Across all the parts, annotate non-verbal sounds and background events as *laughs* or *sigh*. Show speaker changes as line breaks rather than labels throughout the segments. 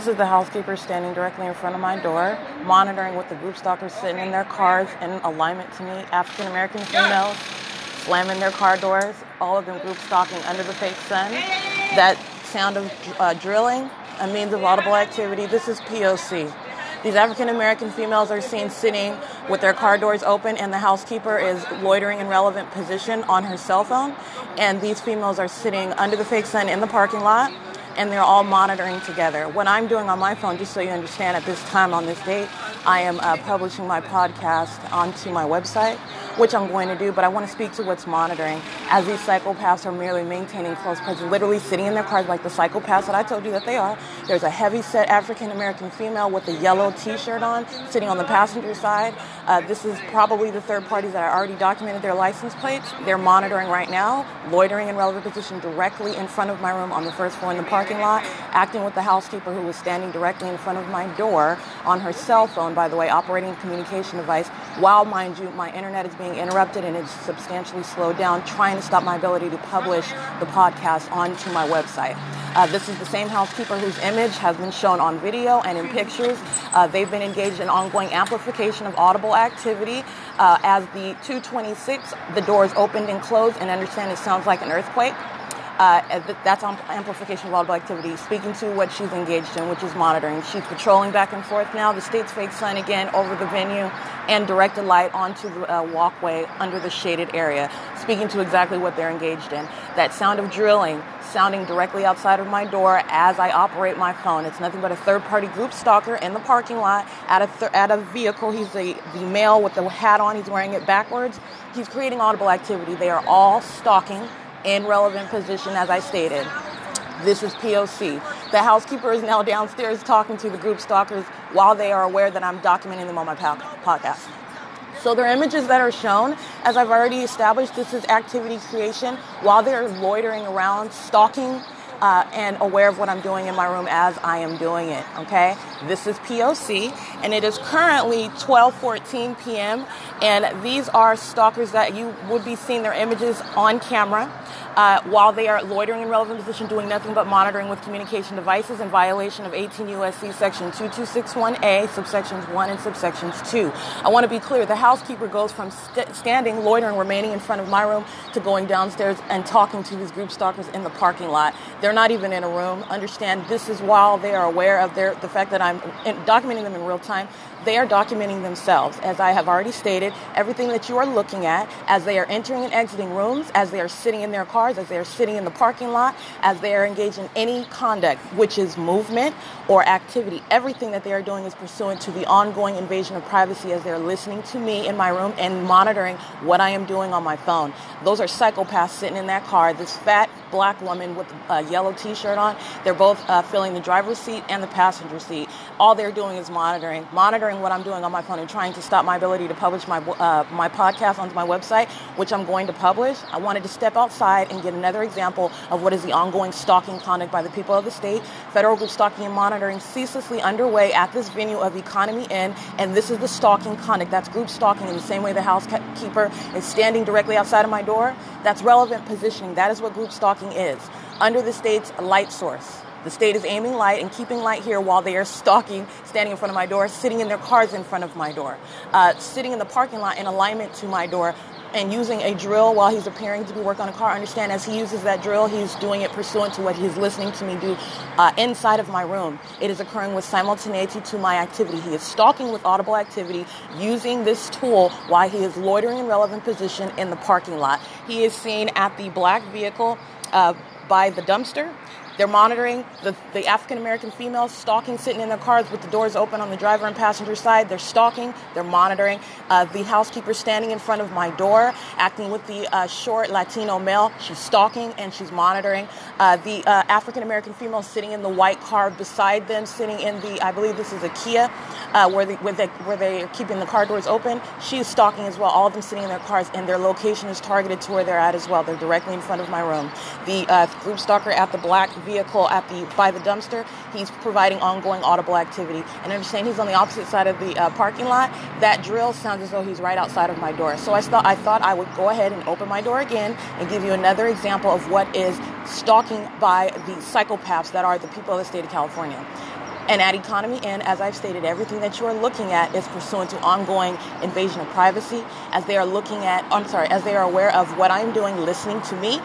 This is the housekeeper standing directly in front of my door, monitoring with the group stalkers sitting in their cars in alignment to me, African American females slamming their car doors, all of them group stalking under the fake sun. That sound of uh, drilling, a means of audible activity. This is POC. These African American females are seen sitting with their car doors open, and the housekeeper is loitering in relevant position on her cell phone. And these females are sitting under the fake sun in the parking lot and they're all monitoring together. What I'm doing on my phone, just so you understand, at this time on this date, I am uh, publishing my podcast onto my website, which I'm going to do, but I want to speak to what's monitoring. As these psychopaths are merely maintaining close presence, literally sitting in their cars like the psychopaths that I told you that they are. There's a heavy set African American female with a yellow t shirt on, sitting on the passenger side. Uh, this is probably the third party that I already documented their license plates. They're monitoring right now, loitering in relevant position directly in front of my room on the first floor in the parking lot, acting with the housekeeper who was standing directly in front of my door on her cell phone, by the way, operating a communication device, while, mind you, my internet is being interrupted and it's substantially slowed down, trying to stop my ability to publish the podcast onto my website. Uh, this is the same housekeeper whose image has been shown on video and in pictures. Uh, they've been engaged in ongoing amplification of audible activity. Uh, as the 226, the doors opened and closed, and understand it sounds like an earthquake. Uh, that's amplification of audible activity, speaking to what she's engaged in, which is monitoring. She's patrolling back and forth now, the state's fake sign again over the venue, and directed light onto the uh, walkway under the shaded area, speaking to exactly what they're engaged in. That sound of drilling sounding directly outside of my door as I operate my phone. It's nothing but a third party group stalker in the parking lot at a, th- at a vehicle. He's the, the male with the hat on, he's wearing it backwards. He's creating audible activity. They are all stalking in relevant position, as I stated. This is POC. The housekeeper is now downstairs talking to the group stalkers while they are aware that I'm documenting them on my podcast. So there are images that are shown. As I've already established, this is activity creation while they're loitering around, stalking uh, and aware of what I'm doing in my room as I am doing it. Okay, this is POC, and it is currently 12:14 p.m. And these are stalkers that you would be seeing their images on camera uh, while they are loitering in relevant position, doing nothing but monitoring with communication devices in violation of 18 U.S.C. Section 2261A, subsections 1 and subsections 2. I want to be clear the housekeeper goes from st- standing, loitering, remaining in front of my room to going downstairs and talking to these group stalkers in the parking lot. They're not even in a room. Understand this is while they are aware of their, the fact that I'm in, documenting them in real time they are documenting themselves. As I have already stated, everything that you are looking at as they are entering and exiting rooms, as they are sitting in their cars, as they are sitting in the parking lot, as they are engaged in any conduct, which is movement or activity, everything that they are doing is pursuant to the ongoing invasion of privacy as they're listening to me in my room and monitoring what I am doing on my phone. Those are psychopaths sitting in that car. This fat black woman with a yellow t shirt on, they're both uh, filling the driver's seat and the passenger seat. All they're doing is monitoring, monitoring what I'm doing on my phone and trying to stop my ability to publish my uh, my podcast onto my website, which I'm going to publish. I wanted to step outside and get another example of what is the ongoing stalking conduct by the people of the state. Federal group stalking and monitoring ceaselessly underway at this venue of Economy Inn, and this is the stalking conduct. That's group stalking in the same way the housekeeper is standing directly outside of my door. That's relevant positioning. That is what group stalking is under the state's light source. The state is aiming light and keeping light here while they are stalking, standing in front of my door, sitting in their cars in front of my door, uh, sitting in the parking lot in alignment to my door, and using a drill while he's appearing to be working on a car. Understand, as he uses that drill, he's doing it pursuant to what he's listening to me do uh, inside of my room. It is occurring with simultaneity to my activity. He is stalking with audible activity using this tool while he is loitering in relevant position in the parking lot. He is seen at the black vehicle uh, by the dumpster. They're monitoring the, the African American females stalking, sitting in their cars with the doors open on the driver and passenger side. They're stalking, they're monitoring. Uh, the housekeeper standing in front of my door, acting with the uh, short Latino male. She's stalking and she's monitoring. Uh, the uh, African American female sitting in the white car beside them, sitting in the, I believe this is a Kia, uh, where, the, where, they, where they are keeping the car doors open. She's stalking as well, all of them sitting in their cars, and their location is targeted to where they're at as well. They're directly in front of my room. The uh, group stalker at the black vehicle at the by the dumpster, he's providing ongoing audible activity. And understand he's on the opposite side of the uh, parking lot. That drill sounds as though he's right outside of my door. So I thought I thought I would go ahead and open my door again and give you another example of what is stalking by the psychopaths that are the people of the state of California. And at Economy Inn, as I've stated, everything that you are looking at is pursuant to ongoing invasion of privacy, as they are looking at, I'm sorry, as they are aware of what I'm doing, listening to me,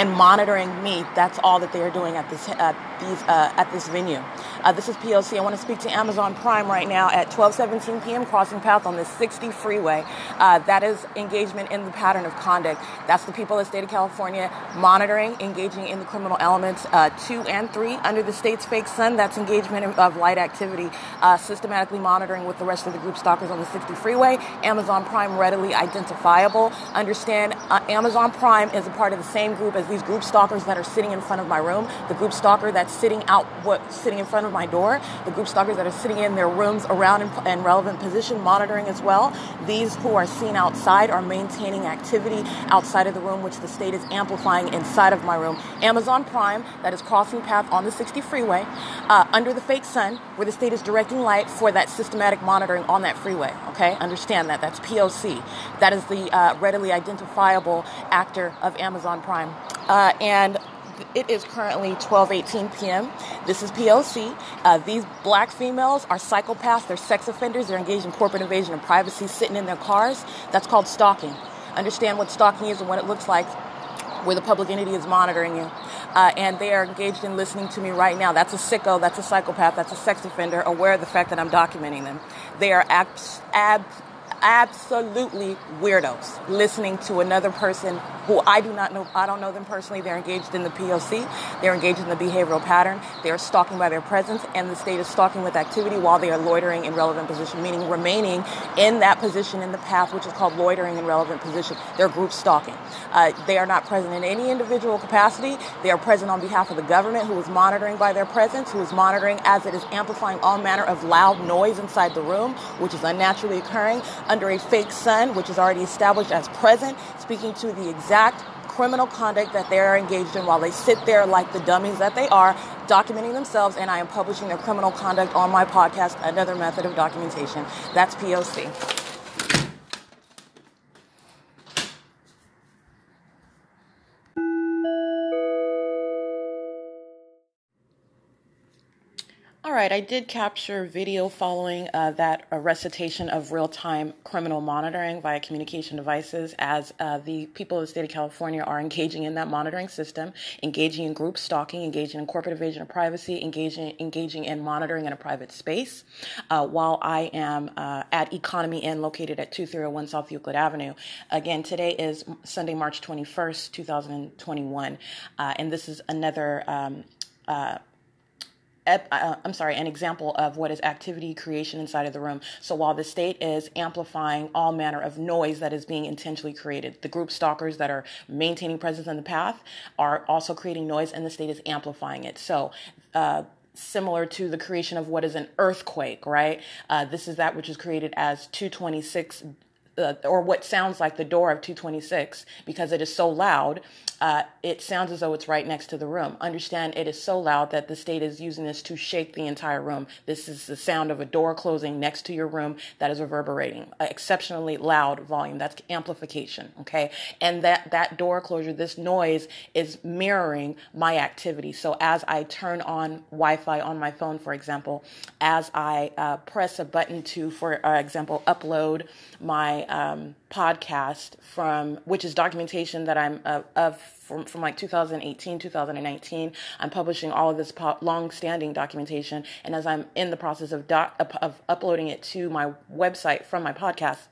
and monitoring me. That's all that they are doing at this uh, these uh, at this venue. Uh, this is PLC. I want to speak to Amazon Prime right now at 12:17 p.m. Crossing Path on the 60 freeway. Uh, that is engagement in the pattern of conduct. That's the people of the state of California monitoring, engaging in the criminal elements uh, two and three under the state's fake sun. That's engagement of light activity, uh, systematically monitoring with the rest of the group stalkers on the 60 freeway. Amazon Prime readily identifiable. Understand, Amazon Prime is a part of the same group as these group stalkers that are sitting in front of my room. The group stalker that's sitting out, what sitting in front of my door. The group stalkers that are sitting in their rooms around in, in relevant position, monitoring as well. These who are seen outside are maintaining activity outside of the room, which the state is amplifying inside of my room. Amazon Prime, that is crossing path on the 60 freeway, uh, under the fake sun, where the state is directing light for that systematic monitoring on that freeway. Okay, understand that. That's POC. That is the uh, readily identifiable actor of Amazon Prime. Uh, and it is currently 12:18 p.m. This is POC. Uh, these black females are psychopaths. They're sex offenders. They're engaged in corporate invasion of privacy, sitting in their cars. That's called stalking. Understand what stalking is and what it looks like, where the public entity is monitoring you. Uh, and they are engaged in listening to me right now. That's a sicko. That's a psychopath. That's a sex offender. Aware of the fact that I'm documenting them. They are abs- ab- absolutely weirdos listening to another person who I do not know. I don't know them personally. They're engaged in the POC. They're engaged in the behavioral pattern. They are stalking by their presence, and the state is stalking with activity while they are loitering in relevant position, meaning remaining in that position in the path, which is called loitering in relevant position. They're group stalking. Uh, they are not present in any individual capacity. They are present on behalf of the government, who is monitoring by their presence, who is monitoring as it is amplifying all manner of loud noise inside the room, which is unnaturally occurring under a fake sun, which is already established as present, speaking to the exact criminal conduct that they are engaged in while they sit there like the dummies that they are, documenting themselves, and I am publishing their criminal conduct on my podcast, another method of documentation. That's POC. Right, I did capture video following uh, that uh, recitation of real time criminal monitoring via communication devices as uh, the people of the state of California are engaging in that monitoring system, engaging in group stalking, engaging in corporate invasion of privacy, engaging, engaging in monitoring in a private space, uh, while I am uh, at Economy Inn located at 2301 South Euclid Avenue. Again, today is Sunday, March 21st, 2021, uh, and this is another. Um, I'm sorry, an example of what is activity creation inside of the room. So while the state is amplifying all manner of noise that is being intentionally created, the group stalkers that are maintaining presence in the path are also creating noise, and the state is amplifying it. So. Uh, similar to the creation of what is an earthquake, right? Uh, this is that which is created as 226 uh, or what sounds like the door of 226 because it is so loud uh, it sounds as though it's right next to the room. Understand it is so loud that the state is using this to shake the entire room. This is the sound of a door closing next to your room that is reverberating. Uh, exceptionally loud volume. That's amplification okay? And that that door closure this noise is mirroring my activity. So as i turn on wi-fi on my phone for example as i uh, press a button to for uh, example upload my um, podcast from which is documentation that I'm uh, of from, from like 2018 2019 i'm publishing all of this po- long-standing documentation. And as i'm in the process of, doc- of uploading it to my website from my podcast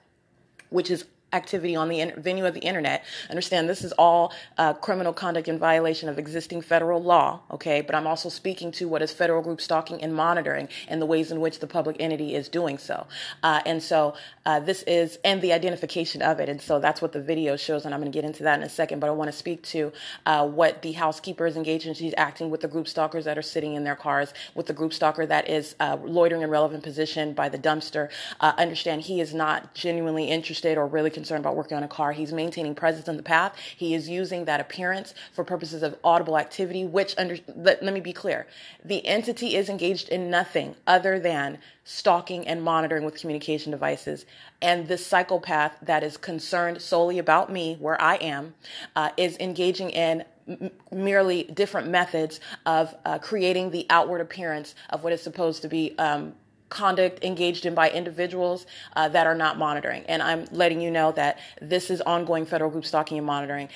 which is activity on the venue of the internet. Understand this is all uh, criminal conduct in violation of existing federal law, okay? But I'm also speaking to what is federal group stalking and monitoring and the ways in which the public entity is doing so. Uh, and so uh, this is, and the identification of it. And so that's what the video shows, and I'm going to get into that in a second. But I want to speak to uh, what the housekeeper is engaged in. She's acting with the group stalkers that are sitting in their cars, with the group stalker that is uh, loitering in relevant position by the dumpster. Uh, understand he is not genuinely interested or really concerned about working on a car. He's maintaining presence in the path. He is using that appearance for purposes of audible activity, which, under, let, let me be clear, the entity is engaged in nothing other than stalking and monitoring with communication devices. And this psychopath that is concerned solely about me, where I am, uh, is engaging in merely different methods of uh, creating the outward appearance of what is supposed to be um, conduct engaged in by individuals uh, that are not monitoring. And I'm letting you know that this is ongoing federal group stalking and monitoring.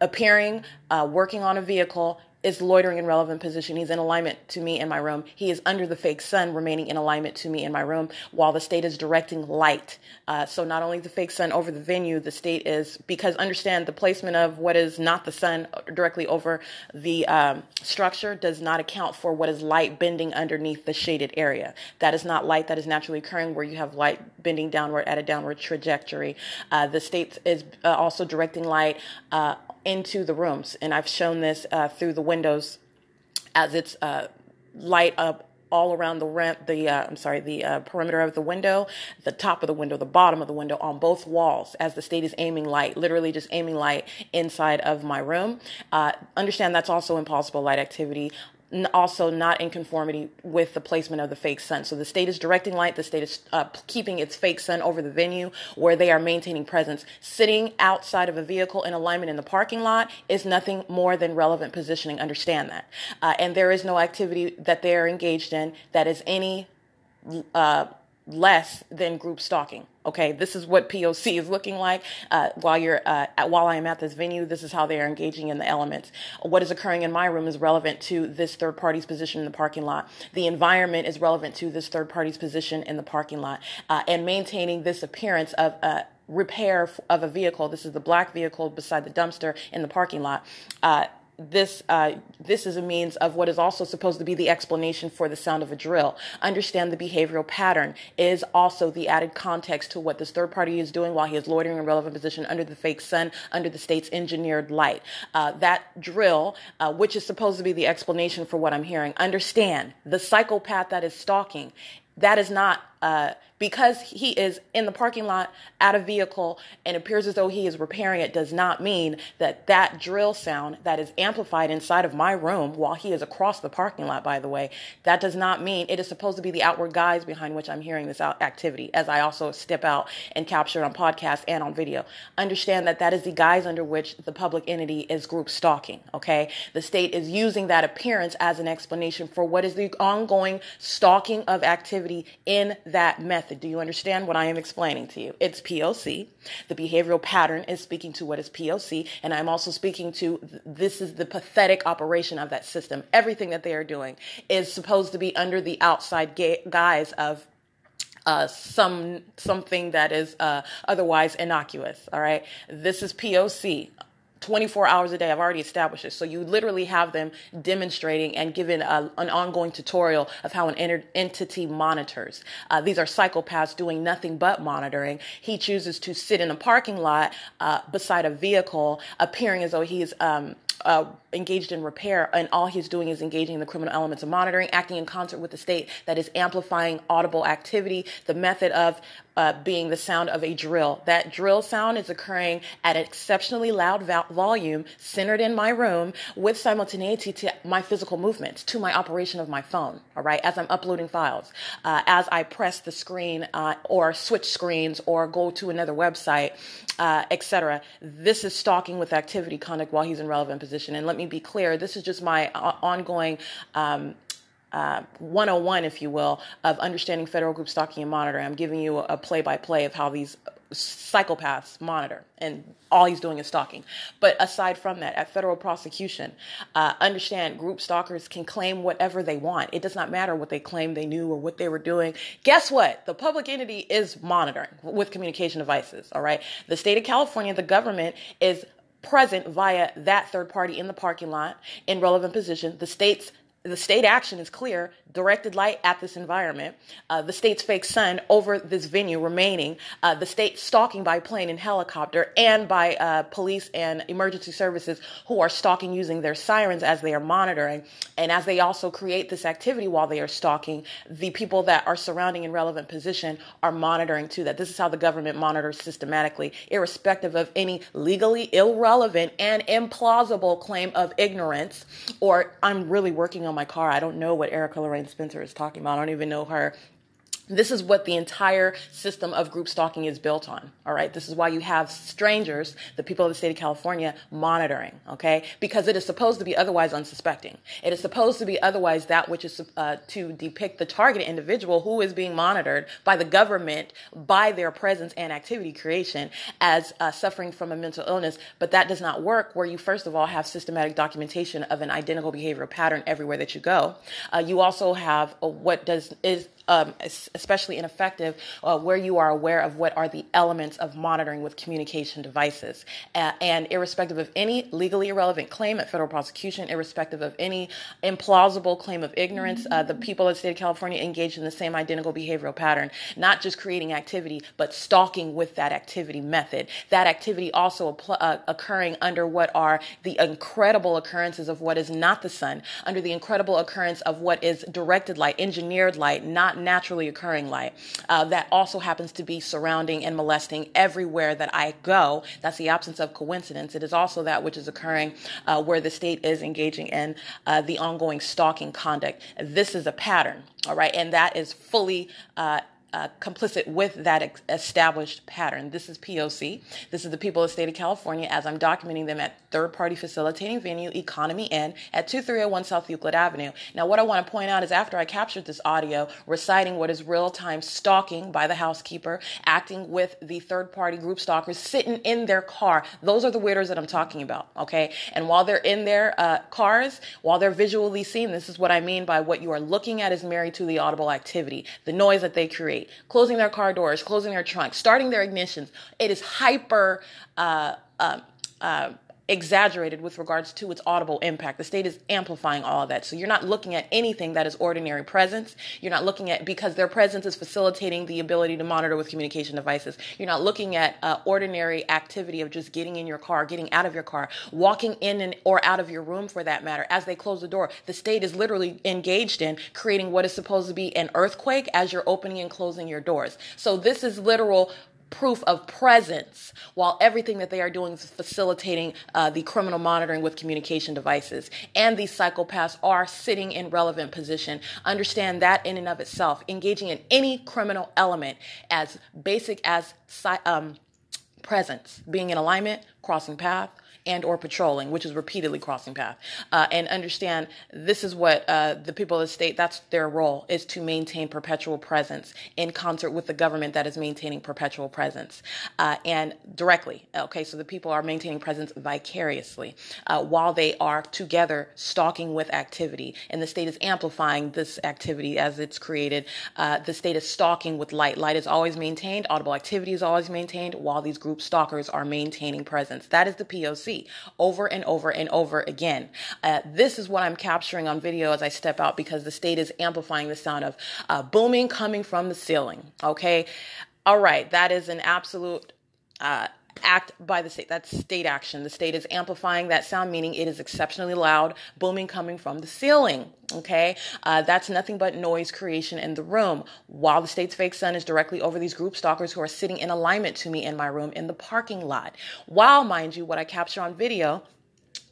Appearing, uh, working on a vehicle, is loitering in relevant position. He's in alignment to me in my room. He is under the fake sun, remaining in alignment to me in my room, while the state is directing light. Uh, so not only the fake sun over the venue, the state is because understand the placement of what is not the sun directly over the um, structure does not account for what is light bending underneath the shaded area. That is not light that is naturally occurring where you have light bending downward at a downward trajectory. Uh, the state is uh, also directing light uh, into the rooms. And I've shown this uh, through the windows as it's uh, light up all around the rent, the uh, I'm sorry, the uh, perimeter of the window, the top of the window, the bottom of the window, on both walls, as the state is aiming light, literally just aiming light inside of my room. Uh, understand that's also impossible light activity also not in conformity with the placement of the fake sun. So the state is directing light, the state is uh, keeping its fake sun over the venue where they are maintaining presence. Sitting outside of a vehicle in alignment in the parking lot is nothing more than relevant positioning. Understand that. Uh, and there is no activity that they are engaged in that is any uh, less than group stalking. Okay, this is what POC *laughs* is looking like uh, while you're uh, at, while I am at this venue. This is how they are engaging in the elements. What is occurring in my room is relevant to this third party's position in the parking lot. The environment is relevant to this third party's position in the parking lot, uh, and maintaining this appearance of uh, repair of a vehicle. This is the black vehicle beside the dumpster in the parking lot uh, this uh, this is a means of what is also supposed to be the explanation for the sound of a drill. Understand the behavioral pattern is also the added context to what this third party is doing while he is loitering in relevant position under the fake sun, under the state's engineered light. Uh, that drill, uh, which is supposed to be the explanation for what I'm hearing, understand the psychopath that is stalking. That is not uh, because he is in the parking lot at a vehicle and appears as though he is repairing it does not mean that that drill sound that is amplified inside of my room while he is across the parking lot by the way that does not mean it is supposed to be the outward guise behind which i'm hearing this activity as i also step out and capture on podcast and on video. Understand that that is the guise under which the public entity is group stalking okay? The state is using that appearance as an explanation for what is the ongoing stalking of activity in that method. Do you understand what I am explaining to you? It's POC. The behavioral pattern is speaking to what is POC, and I'm also speaking to this is the pathetic operation of that system. Everything that they are doing is supposed to be under the outside guise of uh, some something that is uh, otherwise innocuous. All right, this is POC. 24 hours a day. I've already established this. So you literally have them demonstrating and giving a, an ongoing tutorial of how an entity monitors. Uh, these are psychopaths doing nothing but monitoring. He chooses to sit in a parking lot uh, beside a vehicle, appearing as though he's um, uh, engaged in repair, and all he's doing is engaging in the criminal elements of monitoring, acting in concert with the state that is amplifying audible activity. The method of uh, being the sound of a drill. That drill sound is occurring at an exceptionally loud volume, centered in my room, with simultaneity to my physical movements, to my operation of my phone. All right, as I'm uploading files, uh, as I press the screen uh, or switch screens or go to another website, uh, etc. This is stalking with activity conduct while he's in relevant position. And let me be clear: this is just my uh, ongoing. Um, uh, 101, if you will, of understanding federal group stalking and monitoring. I'm giving you a play by play of how these psychopaths monitor, and all he's doing is stalking. But aside from that, at federal prosecution, uh, understand group stalkers can claim whatever they want. It does not matter what they claim they knew or what they were doing. Guess what? The public entity is monitoring with communication devices, all right? The state of California, the government is present via that third party in the parking lot in relevant position. The state's the state action is clear directed light at this environment, uh, the state's fake sun over this venue remaining, uh, the state stalking by plane and helicopter, and by uh, police and emergency services who are stalking using their sirens as they are monitoring. And as they also create this activity while they are stalking, the people that are surrounding in relevant position are monitoring too. That this is how the government monitors systematically, irrespective of any legally irrelevant and implausible claim of ignorance. Or I'm really working on my car. I don't know what Erica Lorraine Spencer is talking about. I don't even know her This is what the entire system of group stalking is built on. All right. This is why you have strangers, the people of the state of California, monitoring. Okay. Because it is supposed to be otherwise unsuspecting. It is supposed to be otherwise that which is uh, to depict the targeted individual who is being monitored by the government by their presence and activity creation as uh, suffering from a mental illness. But that does not work where you, first of all, have systematic documentation of an identical behavioral pattern everywhere that you go. Uh, you also have uh, what does is um, especially ineffective uh, where you are aware of what are the elements of monitoring with communication devices. Uh, and irrespective of any legally irrelevant claim at federal prosecution, irrespective of any implausible claim of ignorance, uh, the people of the state of California engage in the same identical behavioral pattern, not just creating activity, but stalking with that activity method. That activity also apl- uh, occurring under what are the incredible occurrences of what is not the sun, under the incredible occurrence of what is directed light, engineered light, not naturally occurring light uh, that also happens to be surrounding and molesting everywhere that I go. That's the absence of coincidence. It is also that which is occurring uh, where the state is engaging in uh, the ongoing stalking conduct. This is a pattern, all right, and that is fully uh, complicit with that ex- established pattern. This is POC. This is the people of the state of California as I'm documenting them at third party facilitating venue Economy Inn at 2301 South Euclid Avenue. Now, what I want to point out is after I captured this audio reciting what is real time stalking by the housekeeper, acting with the third party group stalkers sitting in their car, those are the weirdos that I'm talking about, okay? And while they're in their uh, cars, while they're visually seen, this is what I mean by what you are looking at is married to the audible activity, the noise that they create closing their car doors, closing their trunks, starting their ignitions. It is hyper. Uh, uh, uh, exaggerated with regards to its audible impact. The state is amplifying all of that. So you're not looking at anything that is ordinary presence. You're not looking at because their presence is facilitating the ability to monitor with communication devices. You're not looking at uh, ordinary activity of just getting in your car, getting out of your car, walking in and or out of your room for that matter. As they close the door, the state is literally engaged in creating what is supposed to be an earthquake as you're opening and closing your doors. So this is literal proof of presence while everything that they are doing is facilitating uh, the criminal monitoring with communication devices. And these psychopaths are sitting in relevant position. Understand that in and of itself engaging in any criminal element as basic as um, presence being in alignment crossing path and or patrolling, which is repeatedly crossing path, uh, and understand this is what uh, the people of the state. That's their role is to maintain perpetual presence in concert with the government that is maintaining perpetual presence, uh, and directly. Okay, so the people are maintaining presence vicariously uh, while they are together stalking with activity, and the state is amplifying this activity as it's created. Uh, the state is stalking with light. Light is always maintained. Audible activity is always maintained while these group stalkers are maintaining presence. That is the POC over and over and over again. Uh, this is what I'm capturing on video as I step out because the state is amplifying the sound of uh, booming coming from the ceiling. Okay. All right. That is an absolute. Uh, act by the state. That's state action. The state is amplifying that sound, meaning it is exceptionally loud, booming coming from the ceiling. Okay, uh, that's nothing but noise creation in the room. While the state's fake sun is directly over these group stalkers who are sitting in alignment to me in my room in the parking lot. While, mind you, what I capture on video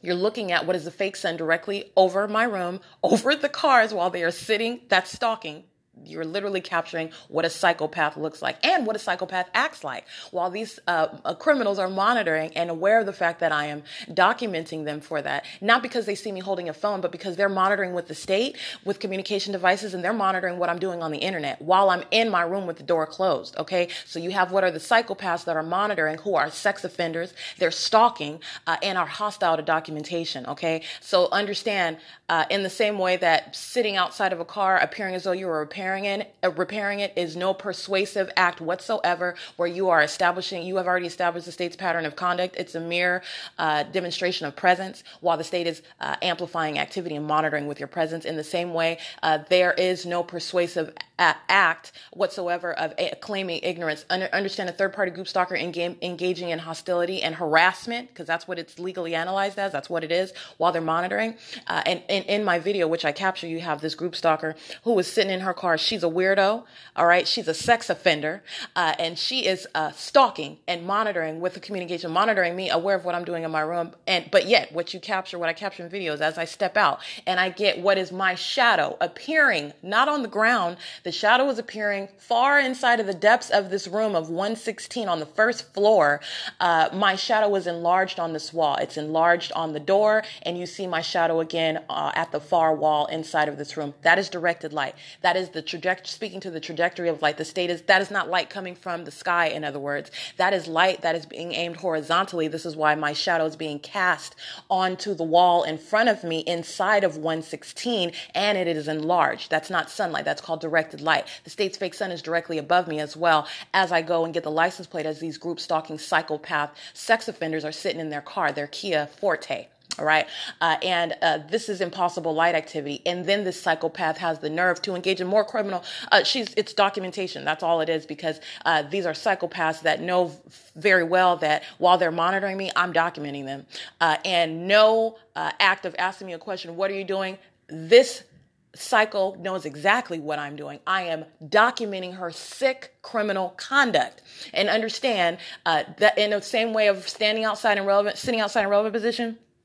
you're looking at what is the fake sun directly over my room, *laughs* over the cars while they are sitting, that's stalking, you're literally capturing what a psychopath looks like and what a psychopath acts like. While these uh, uh, criminals are monitoring and aware of the fact that i am documenting them for that not because they see me holding a phone but because they're monitoring with the state with communication devices and they're monitoring what i'm doing on the internet while i'm in my room with the door closed okay? So you have what are the psychopaths that are monitoring who are sex offenders they're stalking uh, and are hostile to documentation okay? So understand uh, in the same way that sitting outside of a car appearing as though you were repairing repairing it, uh, repairing it is no persuasive act whatsoever where you are establishing, you have already established the state's pattern of conduct. It's a mere uh, demonstration of presence while the state is uh, amplifying activity and monitoring with your presence. In the same way, uh, there is no persuasive act whatsoever of a- claiming ignorance. Under- understand a third party group stalker engaging in hostility and harassment, because that's what it's legally analyzed as. That's what it is while they're monitoring. And, and in my video, which I capture, you have this group stalker who was sitting in her car. She's a weirdo, all right? She's a sex offender, uh, and she is uh, stalking and monitoring with the communication, monitoring me, aware of what I'm doing in my room. And but yet, what you capture, what I capture in videos, as I step out and I get what is my shadow appearing not on the ground The shadow is appearing far inside of the depths of this room of 116 on the first floor. Uh, my shadow is enlarged on this wall. It's enlarged on the door, and you see my shadow again uh, at the far wall inside of this room. That is directed light. That is the trajectory, speaking to the trajectory of light. The state is, that is not light coming from the sky, in other words. That is light that is being aimed horizontally. This is why my shadow is being cast onto the wall in front of me inside of 116, and it is enlarged. That's not sunlight. That's called directed light. The state's fake sun is directly above me as well as I go and get the license plate as these group stalking psychopath sex offenders are sitting in their car, their Kia Forte. All right. Uh, and uh, this is impossible light activity. And then this psychopath has the nerve to engage in more criminal. Uh, she's it's documentation. That's all it is because uh, these are psychopaths that know very well that while they're monitoring me, I'm documenting them. Uh, and no uh, act of asking me a question, what are you doing? This psycho knows exactly what I'm doing. I am documenting her sick criminal conduct. And understand that in the same way of standing outside in relevant, sitting outside in relevant position,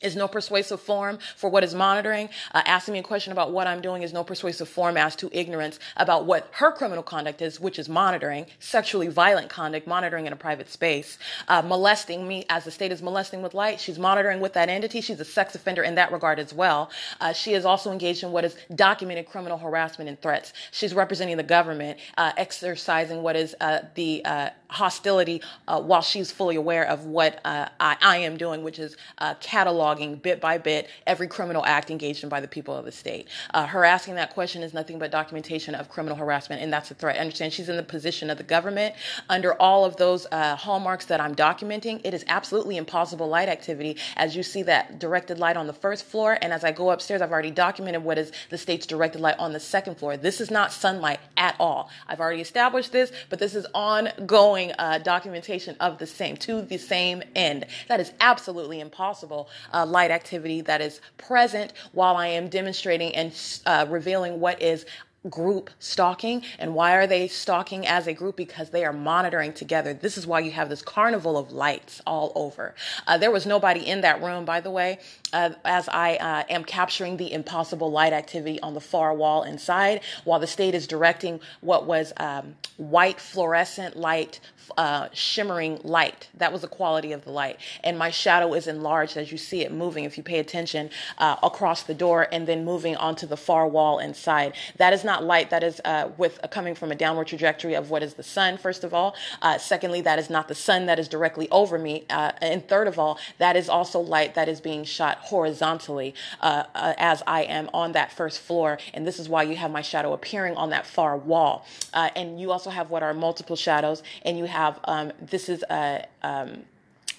is no persuasive form for what is monitoring. Uh, asking me a question about what I'm doing is no persuasive form as to ignorance about what her criminal conduct is, which is monitoring, sexually violent conduct, monitoring in a private space, uh, molesting me as the state is molesting with light. She's monitoring with that entity. She's a sex offender in that regard as well. Uh, she is also engaged in what is documented criminal harassment and threats. She's representing the government, uh, exercising what is uh, the uh, hostility while she's fully aware of what I, I, am doing, which is catalog cataloging bit by bit every criminal act engaged in by the people of the state. Uh, her asking that question is nothing but documentation of criminal harassment, and that's a threat. I understand she's in the position of the government. Under all of those uh, hallmarks that I'm documenting, it is absolutely impossible light activity. As you see that directed light on the first floor, and as I go upstairs, I've already documented what is the state's directed light on the second floor. This is not sunlight at all. I've already established this, but this is ongoing uh, documentation of the same to the same end. That is absolutely impossible light activity that is present while I am demonstrating and uh, revealing what is group stalking. And why are they stalking as a group? Because they are monitoring together. This is why you have this carnival of lights all over. Uh, there was nobody in that room, by the way, uh, as I uh, am capturing the impossible light activity on the far wall inside, while the state is directing what was um, white fluorescent light, uh, shimmering light. That was the quality of the light. And my shadow is enlarged as you see it moving, if you pay attention, uh, across the door and then moving onto the far wall inside. That is not light that is uh, with uh, coming from a downward trajectory of what is the sun, first of all. Uh, secondly, that is not the sun that is directly over me. Uh, and third of all, that is also light that is being shot horizontally as I am on that first floor. And this is why you have my shadow appearing on that far wall. and you also have what are multiple shadows, and you have um, this is a um,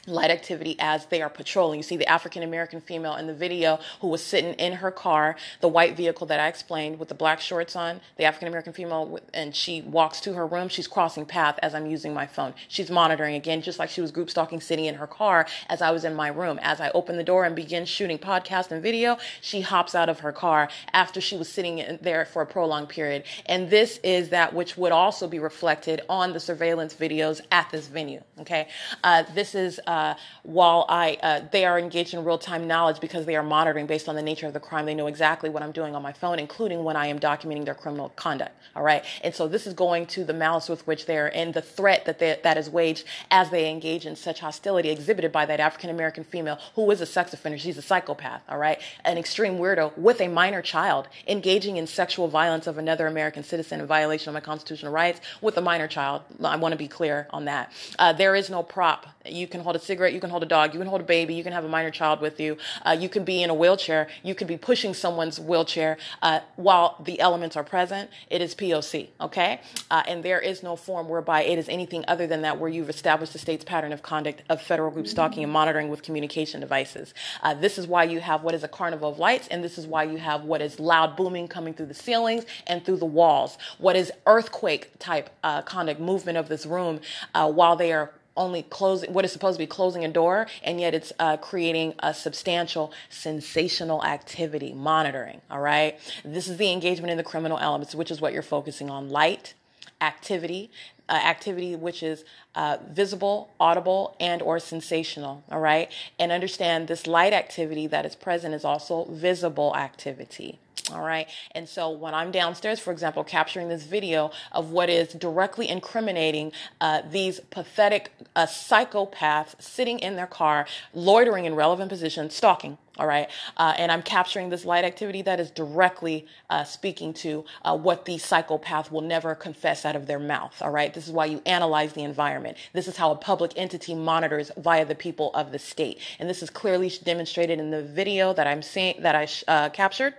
light activity as they are patrolling. You see the African American female in the video who was sitting in her car, the white vehicle that I explained with the black shorts on, the African American female, and she walks to her room. She's crossing path as I'm using my phone. She's monitoring again, just like she was group stalking sitting in her car as I was in my room. As I open the door and begin shooting podcast and video, she hops out of her car after she was sitting there for a prolonged period. And this is that which would also be reflected on the surveillance videos at this venue. Okay. Uh, this is, uh, uh, while I uh, they are engaged in real time knowledge because they are monitoring based on the nature of the crime. They know exactly what I'm doing on my phone, including when I am documenting their criminal conduct. All right, and so this is going to the malice with which they're and the threat that they, that is waged as they engage in such hostility exhibited by that African American female who is a sex offender. She's a psychopath. All right, an extreme weirdo with a minor child engaging in sexual violence of another American citizen in violation of my constitutional rights with a minor child. I want to be clear on that. Uh, there is no prop. You can hold a cigarette, you can hold a dog, you can hold a baby, you can have a minor child with you, uh, you can be in a wheelchair, you can be pushing someone's wheelchair uh, while the elements are present. It is POC, okay? Uh, and there is no form whereby it is anything other than that where you've established the state's pattern of conduct of federal group stalking and monitoring with communication devices. Uh, this is why you have what is a carnival of lights, and this is why you have what is loud booming coming through the ceilings and through the walls. What is earthquake type uh, conduct movement of this room uh, while they are only closing what is supposed to be closing a door, and yet it's uh, creating a substantial sensational activity monitoring. All right, this is the engagement in the criminal elements, which is what you're focusing on: light, activity, uh, activity which is uh, visible, audible, and or sensational. All right, and understand this light activity that is present is also visible activity. All right. And so when I'm downstairs, for example, capturing this video of what is directly incriminating uh, these pathetic uh, psychopaths sitting in their car, loitering in relevant positions, stalking. All right. Uh, and I'm capturing this light activity that is directly uh, speaking to uh, what the psychopath will never confess out of their mouth. All right. This is why you analyze the environment. This is how a public entity monitors via the people of the state. And this is clearly demonstrated in the video that I'm seeing that I uh, captured.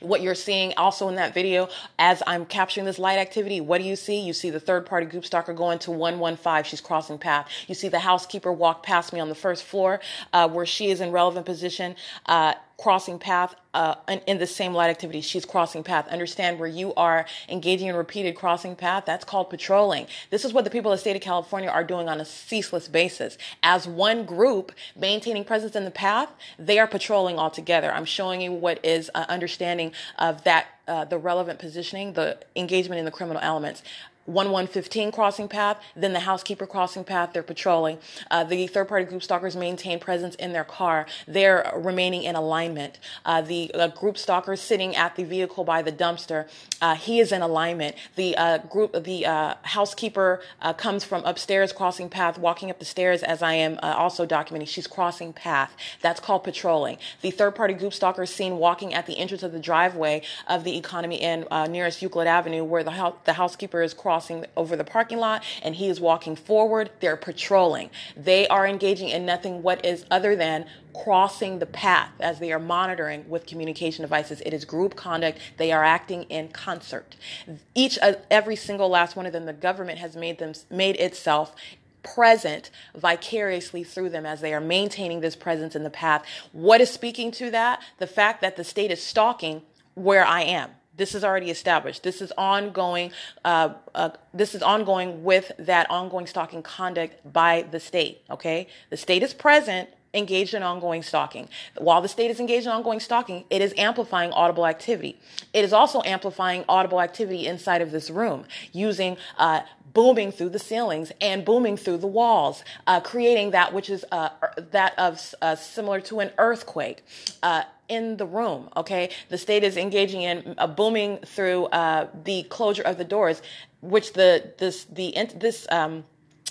What you're seeing also in that video, as I'm capturing this light activity, what do you see? You see the third party group stalker going to 115. She's crossing path. You see the housekeeper walk past me on the first floor uh, where she is in relevant position. Uh, crossing path uh, in the same light activity. She's crossing path. Understand where you are engaging in repeated crossing path. That's called patrolling. This is what the people of the state of California are doing on a ceaseless basis. As one group maintaining presence in the path, they are patrolling all together. I'm showing you what is uh, understanding of that, uh, the relevant positioning, the engagement in the criminal elements. 1115 crossing path, then the housekeeper crossing path. They're patrolling. Uh, the third party group stalkers maintain presence in their car. They're remaining in alignment. Uh, the uh, group stalker sitting at the vehicle by the dumpster, uh, he is in alignment. The uh, group, the uh, housekeeper comes from upstairs crossing path, walking up the stairs as I am also documenting. She's crossing path. That's called patrolling. The third party group stalker is seen walking at the entrance of the driveway of the Economy Inn nearest Euclid Avenue where the, the housekeeper is crossing crossing over the parking lot and he is walking forward. They're patrolling. They are engaging in nothing what is other than crossing the path as they are monitoring with communication devices. It is group conduct. They are acting in concert. Each, uh, every single last one of them, the government has made them, made itself present vicariously through them as they are maintaining this presence in the path. What is speaking to that? The fact that the state is stalking where I am. This is already established. This is ongoing. Uh, uh, this is ongoing with that ongoing stalking conduct by the state. Okay, the state is present engaged in ongoing stalking. While the state is engaged in ongoing stalking, it is amplifying audible activity. It is also amplifying audible activity inside of this room using uh, booming through the ceilings and booming through the walls, uh, creating that which is uh, that of uh, similar to an earthquake. Uh, in the room. Okay, the state is engaging in a booming through uh, the closure of the doors, which the this the this um,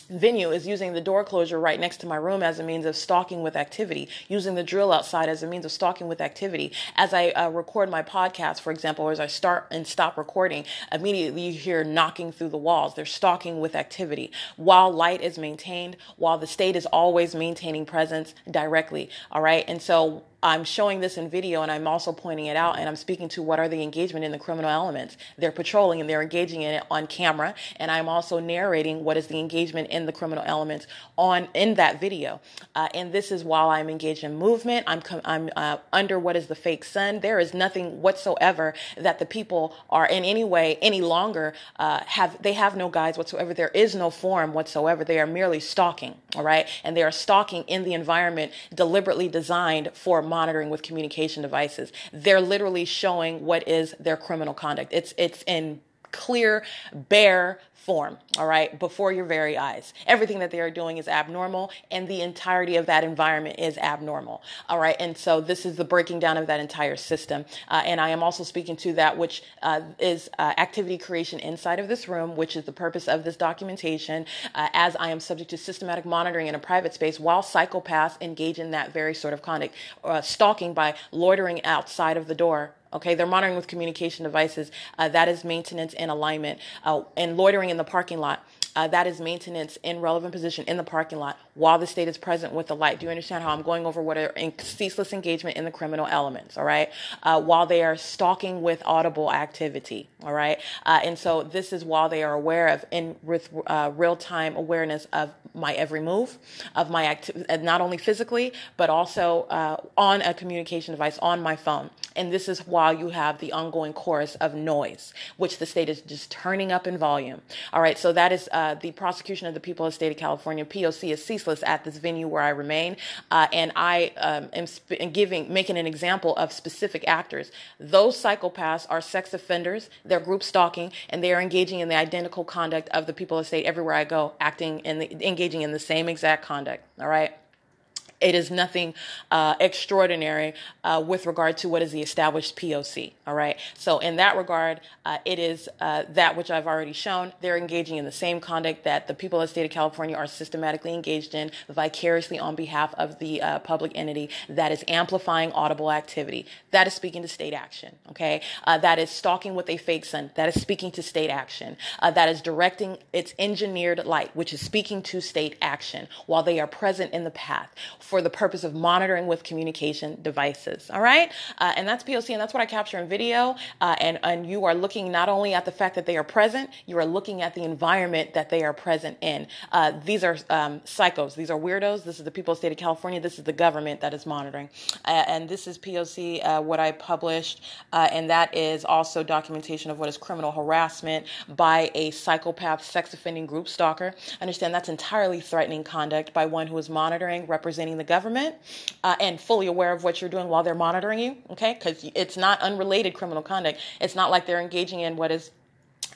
venue is using the door closure right next to my room as a means of stalking with activity, using the drill outside as a means of stalking with activity. As I uh, record my podcast, for example, or as I start and stop recording, immediately you hear knocking through the walls. They're stalking with activity while light is maintained, while the state is always maintaining presence directly. All right. And so I'm showing this in video and I'm also pointing it out and I'm speaking to what are the engagement in the criminal elements. They're patrolling and they're engaging in it on camera and I'm also narrating what is the engagement in the criminal elements on in that video. Uh, and this is while I'm engaged in movement. I'm I'm uh, under what is the fake sun. There is nothing whatsoever that the people are in any way any longer uh, have. They have no guides whatsoever. There is no form whatsoever. They are merely stalking. All right, and they are stalking in the environment deliberately designed for monitoring with communication devices. They're literally showing what is their criminal conduct. It's it's in clear, bare form, all right, before your very eyes. Everything that they are doing is abnormal, and the entirety of that environment is abnormal, all right. And so this is the breaking down of that entire system. Uh, and I am also speaking to that which uh, is uh, activity creation inside of this room, which is the purpose of this documentation, uh, as I am subject to systematic monitoring in a private space while psychopaths engage in that very sort of conduct, uh, stalking by loitering outside of the door Okay, they're monitoring with communication devices. Uh, that is maintenance and alignment. Uh, and loitering in the parking lot. Uh, that is maintenance in relevant position in the parking lot while the state is present with the light. Do you understand how I'm going over what are in ceaseless engagement in the criminal elements? All right, uh, while they are stalking with audible activity. All right, uh, and so this is while they are aware of in with uh, real time awareness of my every move, of my activity, uh, not only physically but also uh, on a communication device on my phone. And this is while you have the ongoing chorus of noise, which the state is just turning up in volume. All right, so that is uh, the prosecution of the people of the state of California. POC is ceaseless at this venue where I remain, uh, and I um, am sp- giving making an example of specific actors. Those psychopaths are sex offenders. They're group stalking, and they are engaging in the identical conduct of the people of the state everywhere I go, acting and engaging in the same exact conduct. All right. It is nothing uh, extraordinary uh, with regard to what is the established POC. All right. So in that regard, uh, it is uh, that which I've already shown. They're engaging in the same conduct that the people of the state of California are systematically engaged in, vicariously on behalf of the uh, public entity that is amplifying audible activity. That is speaking to state action. Okay. Uh, that is stalking with a fake sun. That is speaking to state action. that is directing its engineered light, which is speaking to state action while they are present in the path for the purpose of monitoring with communication devices. All right. Uh, and that's POC, and that's what I capture in video. Uh, and, and you are looking not only at the fact that they are present, you are looking at the environment that they are present in. Uh, these are um, psychos, these are weirdos. This is the people of the state of California. This is the government that is monitoring. Uh, and this is POC, uh, what I published, uh, and that is also documentation of what is criminal harassment by a psychopath sex offending group stalker. Understand that's entirely threatening conduct by one who is monitoring, representing the government uh, and fully aware of what you're doing while they're monitoring you, okay? Because it's not unrelated criminal conduct. It's not like they're engaging in what is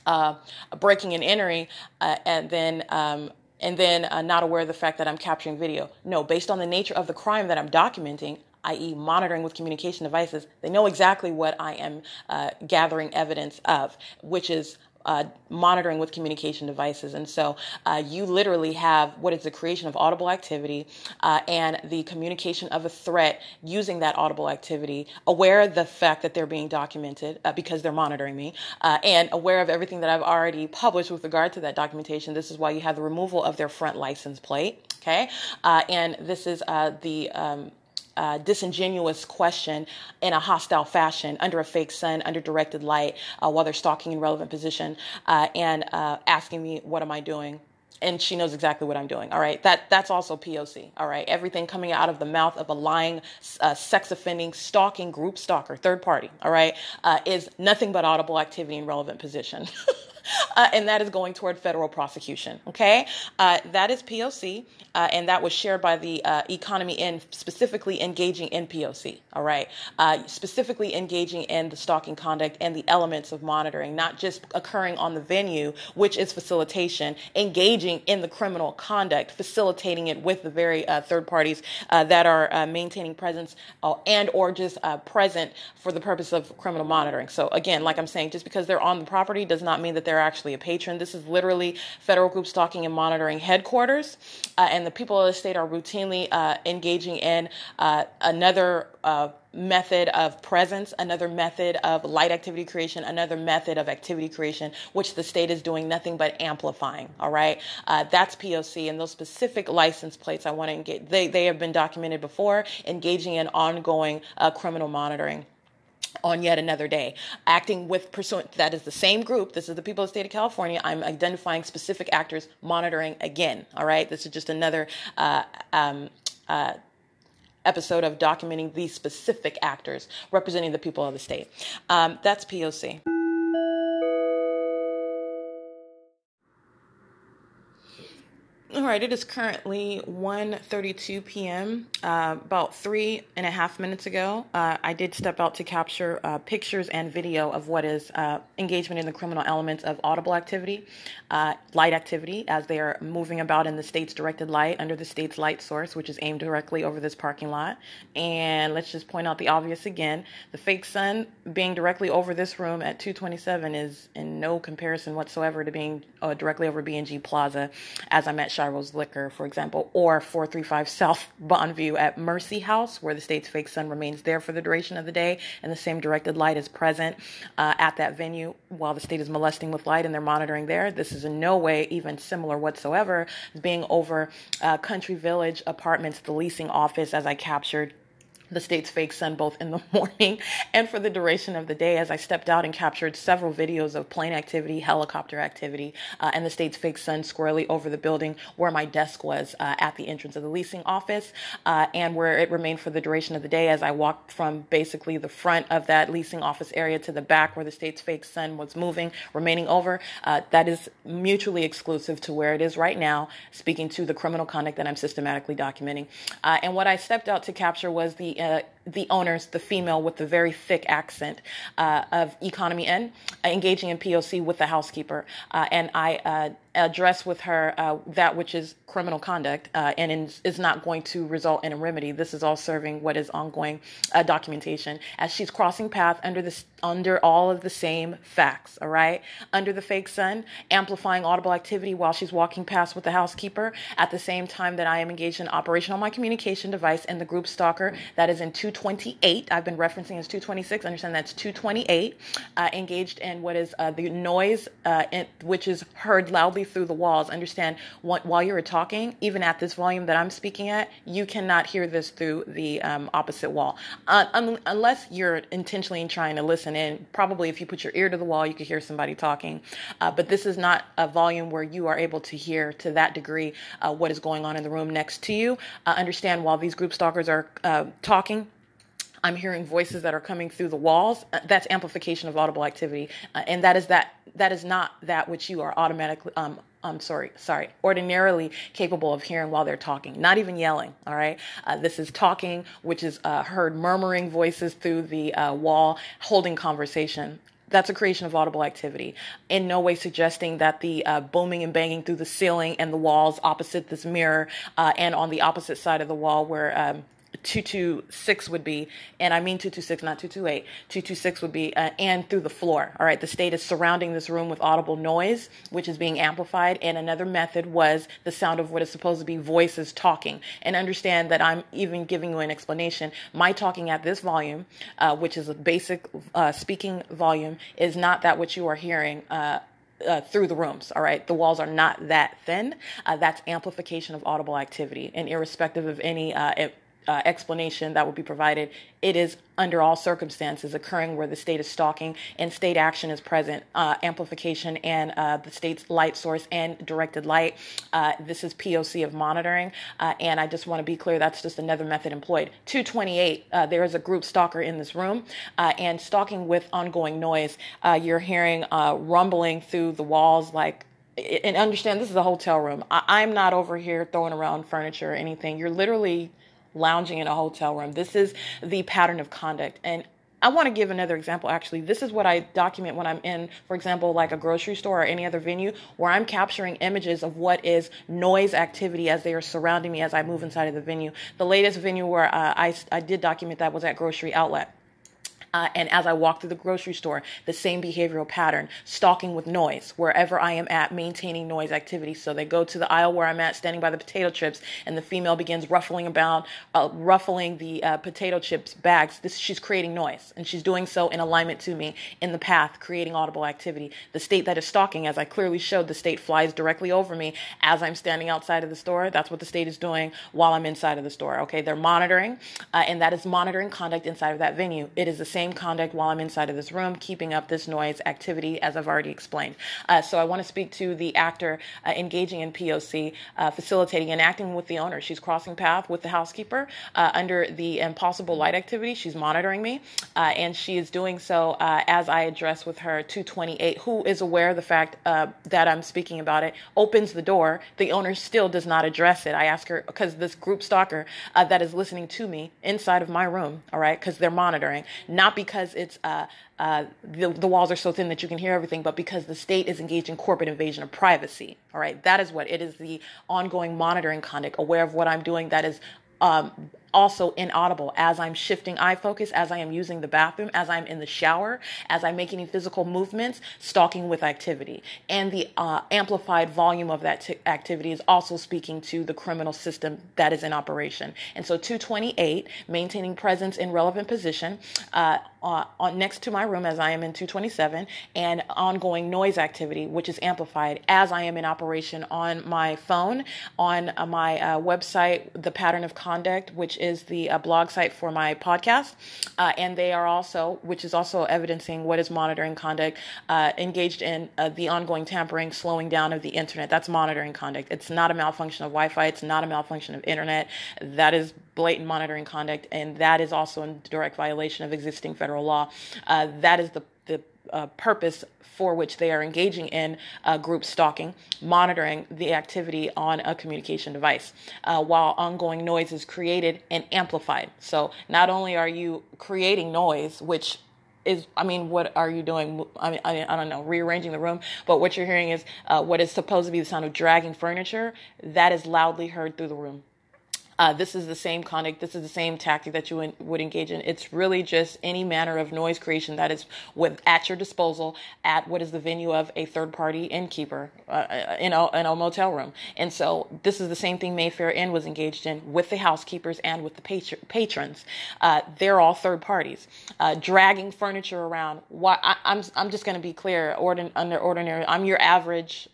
uh, breaking and entering uh, and then um, and then uh, not aware of the fact that I'm capturing video. No, based on the nature of the crime that I'm documenting, i.e., monitoring with communication devices, they know exactly what I am uh, gathering evidence of, which is uh, monitoring with communication devices. And so uh, you literally have what is the creation of audible activity uh, and the communication of a threat using that audible activity, aware of the fact that they're being documented uh, because they're monitoring me, uh, and aware of everything that I've already published with regard to that documentation. This is why you have the removal of their front license plate. Okay, uh, and this is the um, uh, disingenuous question in a hostile fashion under a fake sun, under directed light, uh, while they're stalking in relevant position, uh, and uh, asking me, "What am I doing?" And she knows exactly what I'm doing. All right, that that's also POC. All right, everything coming out of the mouth of a lying, uh, sex offending, stalking group stalker, third party. All right, uh, is nothing but audible activity in relevant position. *laughs* *laughs* uh, and that is going toward federal prosecution. Okay, uh, that is POC, uh, and that was shared by the uh, Economy Inn specifically engaging in POC. All right, uh, specifically engaging in the stalking conduct and the elements of monitoring, not just occurring on the venue, which is facilitation, engaging in the criminal conduct, facilitating it with the very uh, third parties that are maintaining presence and or just present for the purpose of criminal monitoring. So again, like I'm saying, just because they're on the property does not mean that they're actually a patron. This is literally federal group stalking and monitoring headquarters, uh, and the people of the state are routinely uh, engaging in uh, another uh, method of presence, another method of light activity creation, another method of activity creation, which the state is doing nothing but amplifying. All right, uh, that's POC, and those specific license plates I want to engage. They they have been documented before, engaging in ongoing uh, criminal monitoring on yet another day. Acting with pursuant, that is the same group. This is the people of the state of California. I'm identifying specific actors, monitoring again. All right. This is just another uh, um, uh, episode of documenting these specific actors representing the people of the state. Um, that's POC. All right, it is currently 1.32 p.m. Uh, about three and a half minutes ago, uh, I did step out to capture uh, pictures and video of what is uh, engagement in the criminal elements of audible activity, uh, light activity, as they are moving about in the state's directed light under the state's light source, which is aimed directly over this parking lot. And let's just point out the obvious again: the fake sun being directly over this room at 227 is in no comparison whatsoever to being uh, directly over B&G Plaza, as I'm at Shiro's Liquor, for example, or 435 South Bon View at Mercy House, where the state's fake sun remains there for the duration of the day, and the same directed light is present uh, at that venue while the state is molesting with light and they're monitoring there. This is in no way even similar whatsoever being over uh, Country Village Apartments, the leasing office, as I captured the state's fake sun both in the *laughs* morning and for the duration of the day as I stepped out and captured several videos of plane activity, helicopter activity, uh, and the state's fake sun squarely over the building where my desk was uh, at the entrance of the leasing office uh, and where it remained for the duration of the day as I walked from basically the front of that leasing office area to the back where the state's fake sun was moving, remaining over. Uh, that is mutually exclusive to where it is right now, speaking to the criminal conduct that I'm systematically documenting. Uh, and what I stepped out to capture was the uh, the owners, the female with the very thick accent uh, of Economy Inn, uh, engaging in POC with the housekeeper. Uh, and I uh, address with her uh, that which is criminal conduct uh, and in, is not going to result in a remedy. This is all serving what is ongoing uh, documentation as she's crossing path under this under all of the same facts. All right, under the fake sun, amplifying audible activity while she's walking past with the housekeeper at the same time that I am engaged in operation on my communication device and the group stalker that is in 228. I've been referencing as 226. Understand that's 228. Uh, engaged in what is uh, the noise, uh, in, which is heard loudly through the walls. Understand what, while you're talking, even at this volume that I'm speaking at, you cannot hear this through the um, opposite wall. Uh, un- unless you're intentionally trying to listen in, probably if you put your ear to the wall, you could hear somebody talking. Uh, but this is not a volume where you are able to hear to that degree uh, what is going on in the room next to you. Understand while these group stalkers are uh, talking, I'm hearing voices that are coming through the walls. Uh, that's amplification of audible activity, uh, and that is that that is not that which you are automatically. Um, I'm sorry, sorry, ordinarily capable of hearing while they're talking, not even yelling. All right, uh, this is talking, which is uh, heard murmuring voices through the uh, wall, holding conversation that's a creation of audible activity. In no way suggesting that the uh, booming and banging through the ceiling and the walls opposite this mirror uh, and on the opposite side of the wall where um, 226 would be, and I mean 226, not 228, 226 would be, uh, and through the floor. All right, the state is surrounding this room with audible noise, which is being amplified, and another method was the sound of what is supposed to be voices talking. And understand that I'm even giving you an explanation. My talking at this volume, uh, which is a basic uh, speaking volume, is not that which you are hearing. Uh, uh, through the rooms. All right, the walls are not that thin. Uh, that's amplification of audible activity, and irrespective of any uh, uh, explanation that will be provided, it is under all circumstances occurring where the state is stalking and state action is present, uh, amplification and uh, the state's light source and directed light. Uh, this is POC of monitoring, uh, and I just want to be clear that's just another method employed. 228, uh, there is a group stalker in this room, and stalking with ongoing noise. you're hearing rumbling through the walls like and understand this is a hotel room. I, am not over here throwing around furniture or anything. You're literally lounging in a hotel room. This is the pattern of conduct. And I want to give another example. Actually, this is what I document when I'm in, for example, like a grocery store or any other venue where I'm capturing images of what is noise activity as they are surrounding me as I move inside of the venue. The latest venue where uh, I, I did document that was at Grocery Outlet. Uh, and as I walk through the grocery store, the same behavioral pattern, stalking with noise wherever I am at, maintaining noise activity. So they go to the aisle where I'm at, standing by the potato chips, and the female begins ruffling about, uh, ruffling the uh, potato chips bags. This she's creating noise, and she's doing so in alignment to me in the path, creating audible activity. The state that is stalking, as I clearly showed, the state flies directly over me as I'm standing outside of the store. That's what the state is doing while I'm inside of the store. Okay, they're monitoring, uh, and that is monitoring conduct inside of that venue. It is the same same conduct while I'm inside of this room, keeping up this noise activity, as I've already explained. Uh, so I want to speak to the actor uh, engaging in POC, uh, facilitating and acting with the owner. She's crossing path with the housekeeper uh, under the impossible light activity. She's monitoring me, uh, and she is doing so uh, as I address with her 228, who is aware of the fact that I'm speaking about it, opens the door. The owner still does not address it. I ask her because this group stalker that is listening to me inside of my room, all right, because they're monitoring, not not because it's uh, uh, the, the walls are so thin that you can hear everything, but because the state is engaged in corporate invasion of privacy. All right, that is what it is the ongoing monitoring conduct, aware of what I'm doing that is um, also inaudible as I'm shifting eye focus, as I am using the bathroom, as I'm in the shower, as I'm making physical movements, stalking with activity. And the uh, amplified volume of that t- activity is also speaking to the criminal system that is in operation. And so 228, maintaining presence in relevant position, uh, on, next to my room as I am in 227, and ongoing noise activity, which is amplified as I am in operation on my phone, on uh, my uh, website, The Pattern of Conduct, which is the uh, blog site for my podcast. Uh, and they are also, which is also evidencing what is monitoring conduct, uh, engaged in uh, the ongoing tampering, slowing down of the internet. That's monitoring conduct. It's not a malfunction of Wi Fi, it's not a malfunction of internet. That is blatant monitoring conduct, and that is also in direct violation of existing federal law. Uh, that is the the uh, purpose for which they are engaging in uh, group stalking, monitoring the activity on a communication device, uh, while ongoing noise is created and amplified. So not only are you creating noise, which is I mean, what are you doing? I mean, I, don't know, rearranging the room. But what you're hearing is uh, what is supposed to be the sound of dragging furniture. That is loudly heard through the room. Uh, this is the same conduct. This is the same tactic that you in, would engage in. It's really just any manner of noise creation that is with at your disposal at what is the venue of a third party innkeeper uh, uh, in, a, in a motel room. And so this is the same thing Mayfair Inn was engaged in with the housekeepers and with the patr- patrons. Uh, they're all third parties. Uh, dragging furniture around. Why, I, am I'm, I'm just going to be clear. Ordin, under ordinary, I'm your average.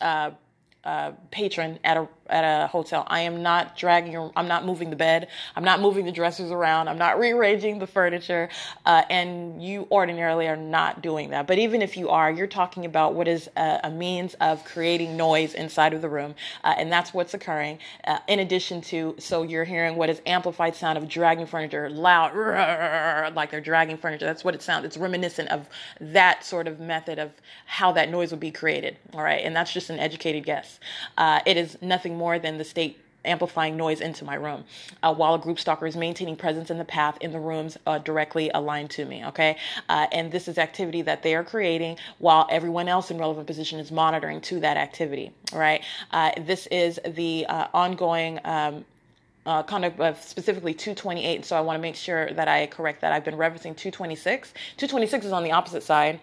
Uh, patron at a at a hotel. I am not dragging. I'm not moving the bed. I'm not moving the dressers around. I'm not *laughs* rearranging the furniture. Uh, and you ordinarily are not doing that. But even if you are, you're talking about what is a, a means of creating noise inside of the room, uh, and that's what's occurring. Uh, in addition to, so you're hearing what is amplified sound of dragging furniture, loud, *laughs* like they're dragging furniture. That's what it sounds. It's reminiscent of that sort of method of how that noise would be created. All right, and that's just an educated guess. Uh, it is nothing more than the state amplifying noise into my room uh, while a group stalker is maintaining presence in the path in the rooms uh, directly aligned to me okay? Uh, and this is activity that they are creating while everyone else in relevant position is monitoring to that activity right? Uh, this is the uh, ongoing um, uh, conduct of specifically 228 so i want to make sure that i correct that. I've been referencing 226 226 is on the opposite side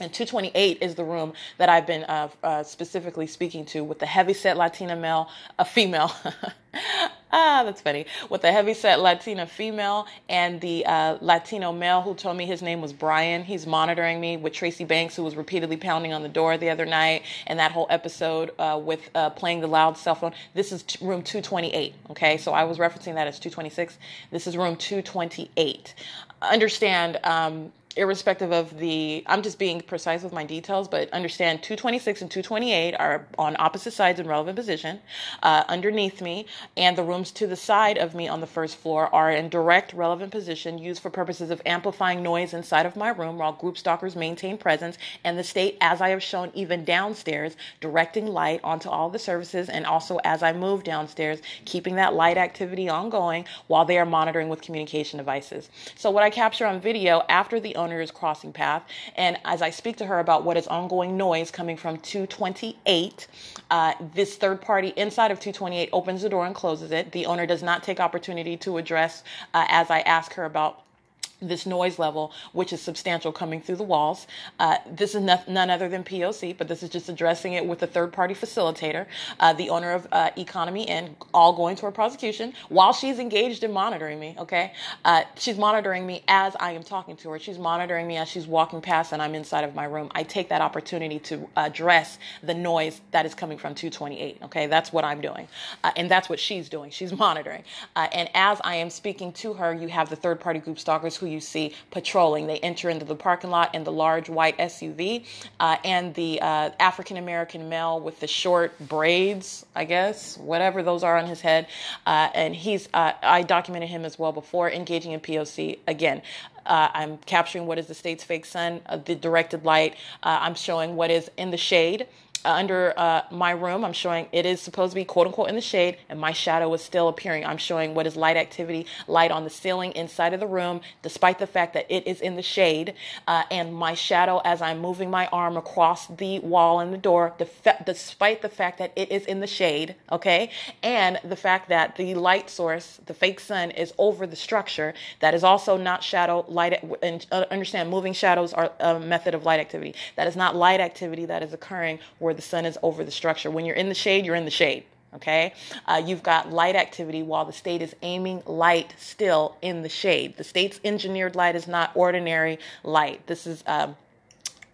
and 228 is the room that I've been uh, uh, specifically speaking to with the heavyset Latina male, a female. *laughs* ah, that's funny. With the heavyset Latina female and the uh, Latino male who told me his name was Brian. He's monitoring me with Tracy Banks, who was repeatedly pounding on the door the other night, and that whole episode uh, with uh, playing the loud cell phone. This is t- room 228. Okay, so I was referencing that as 226. This is room 228. Understand. Um, irrespective of the i'm just being precise with my details but understand 226 and 228 are on opposite sides in relevant position uh, underneath me and the rooms to the side of me on the first floor are in direct relevant position used for purposes of amplifying noise inside of my room while group stalkers maintain presence and the state as i have shown even downstairs directing light onto all the services and also as i move downstairs keeping that light activity ongoing while they are monitoring with communication devices. So what i capture on video after the owner is crossing path. And as I speak to her about what is ongoing noise coming from 228, uh, this third party inside of 228 opens the door and closes it. The owner does not take opportunity to address uh, as I ask her about this noise level, which is substantial coming through the walls. Uh, this is none other than POC, but this is just addressing it with a third party facilitator, uh, the owner of uh, Economy Inn, all going toward prosecution while she's engaged in monitoring me. Okay. Uh, she's monitoring me as I am talking to her. She's monitoring me as she's walking past and I'm inside of my room. I take that opportunity to address the noise that is coming from 228. Okay. That's what I'm doing. Uh, and that's what she's doing. She's monitoring. Uh, and as I am speaking to her, you have the third party group stalkers who you see patrolling. They enter into the parking lot in the large white SUV, uh, and the uh, African American male with the short braids, I guess, whatever those are on his head. Uh, and he's, uh, I documented him as well before, engaging in POC. Again, uh, I'm capturing what is the state's fake sun, uh, the directed light. Uh, I'm showing what is in the shade under uh, my room. I'm showing it is supposed to be quote unquote in the shade, and my shadow is still appearing. I'm showing what is light activity, light on the ceiling inside of the room, despite the fact that it is in the shade, uh, and my shadow as I'm moving my arm across the wall and the door, def- despite the fact that it is in the shade, okay, and the fact that the light source, the fake sun, is over the structure. That is also not shadow light. And uh, understand, moving shadows are a method of light activity. That is not light activity that is occurring where where the sun is over the structure. When you're in the shade, you're in the shade. Okay, uh, you've got light activity while the state is aiming light still in the shade. The state's engineered light is not ordinary light. This is um,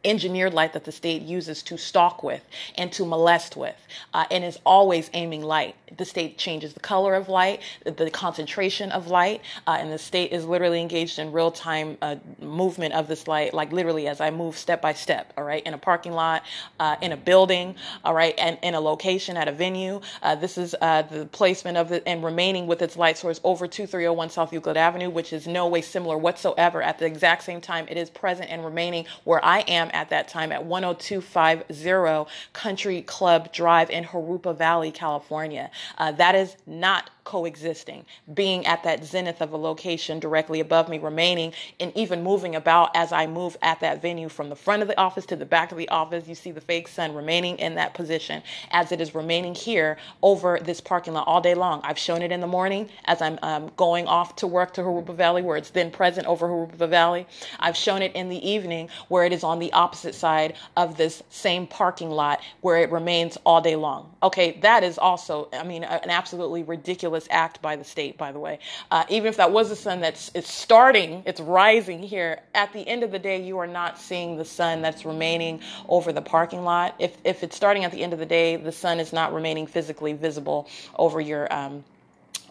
engineered light that the state uses to stalk with and to molest with, uh, and is always aiming light. The state changes the color of light, the concentration of light, uh, and the state is literally engaged in real time uh, movement of this light, like literally as I move step by step, all right, in a parking lot, uh, in a building, all right, and in a location at a venue. Uh, this is uh, the placement of it and remaining with its light source over 2301 South Euclid Avenue, which is no way similar whatsoever. At the exact same time, it is present and remaining where I am at that time at 10250 Country Club Drive in Jurupa Valley, California. Uh, that is not coexisting, being at that zenith of a location directly above me, remaining and even moving about as I move at that venue from the front of the office to the back of the office. You see the fake sun remaining in that position as it is remaining here over this parking lot all day long. I've shown it in the morning as I'm um, going off to work to Jurupa Valley, where it's then present over Jurupa Valley. I've shown it in the evening where it is on the opposite side of this same parking lot where it remains all day long. Okay, that is also, I mean, an absolutely ridiculous act by the state, by the way. Uh, even if that was the sun that's it's starting, it's rising here. At the end of the day, you are not seeing the sun that's remaining over the parking lot. If if it's starting at the end of the day, the sun is not remaining physically visible over your um,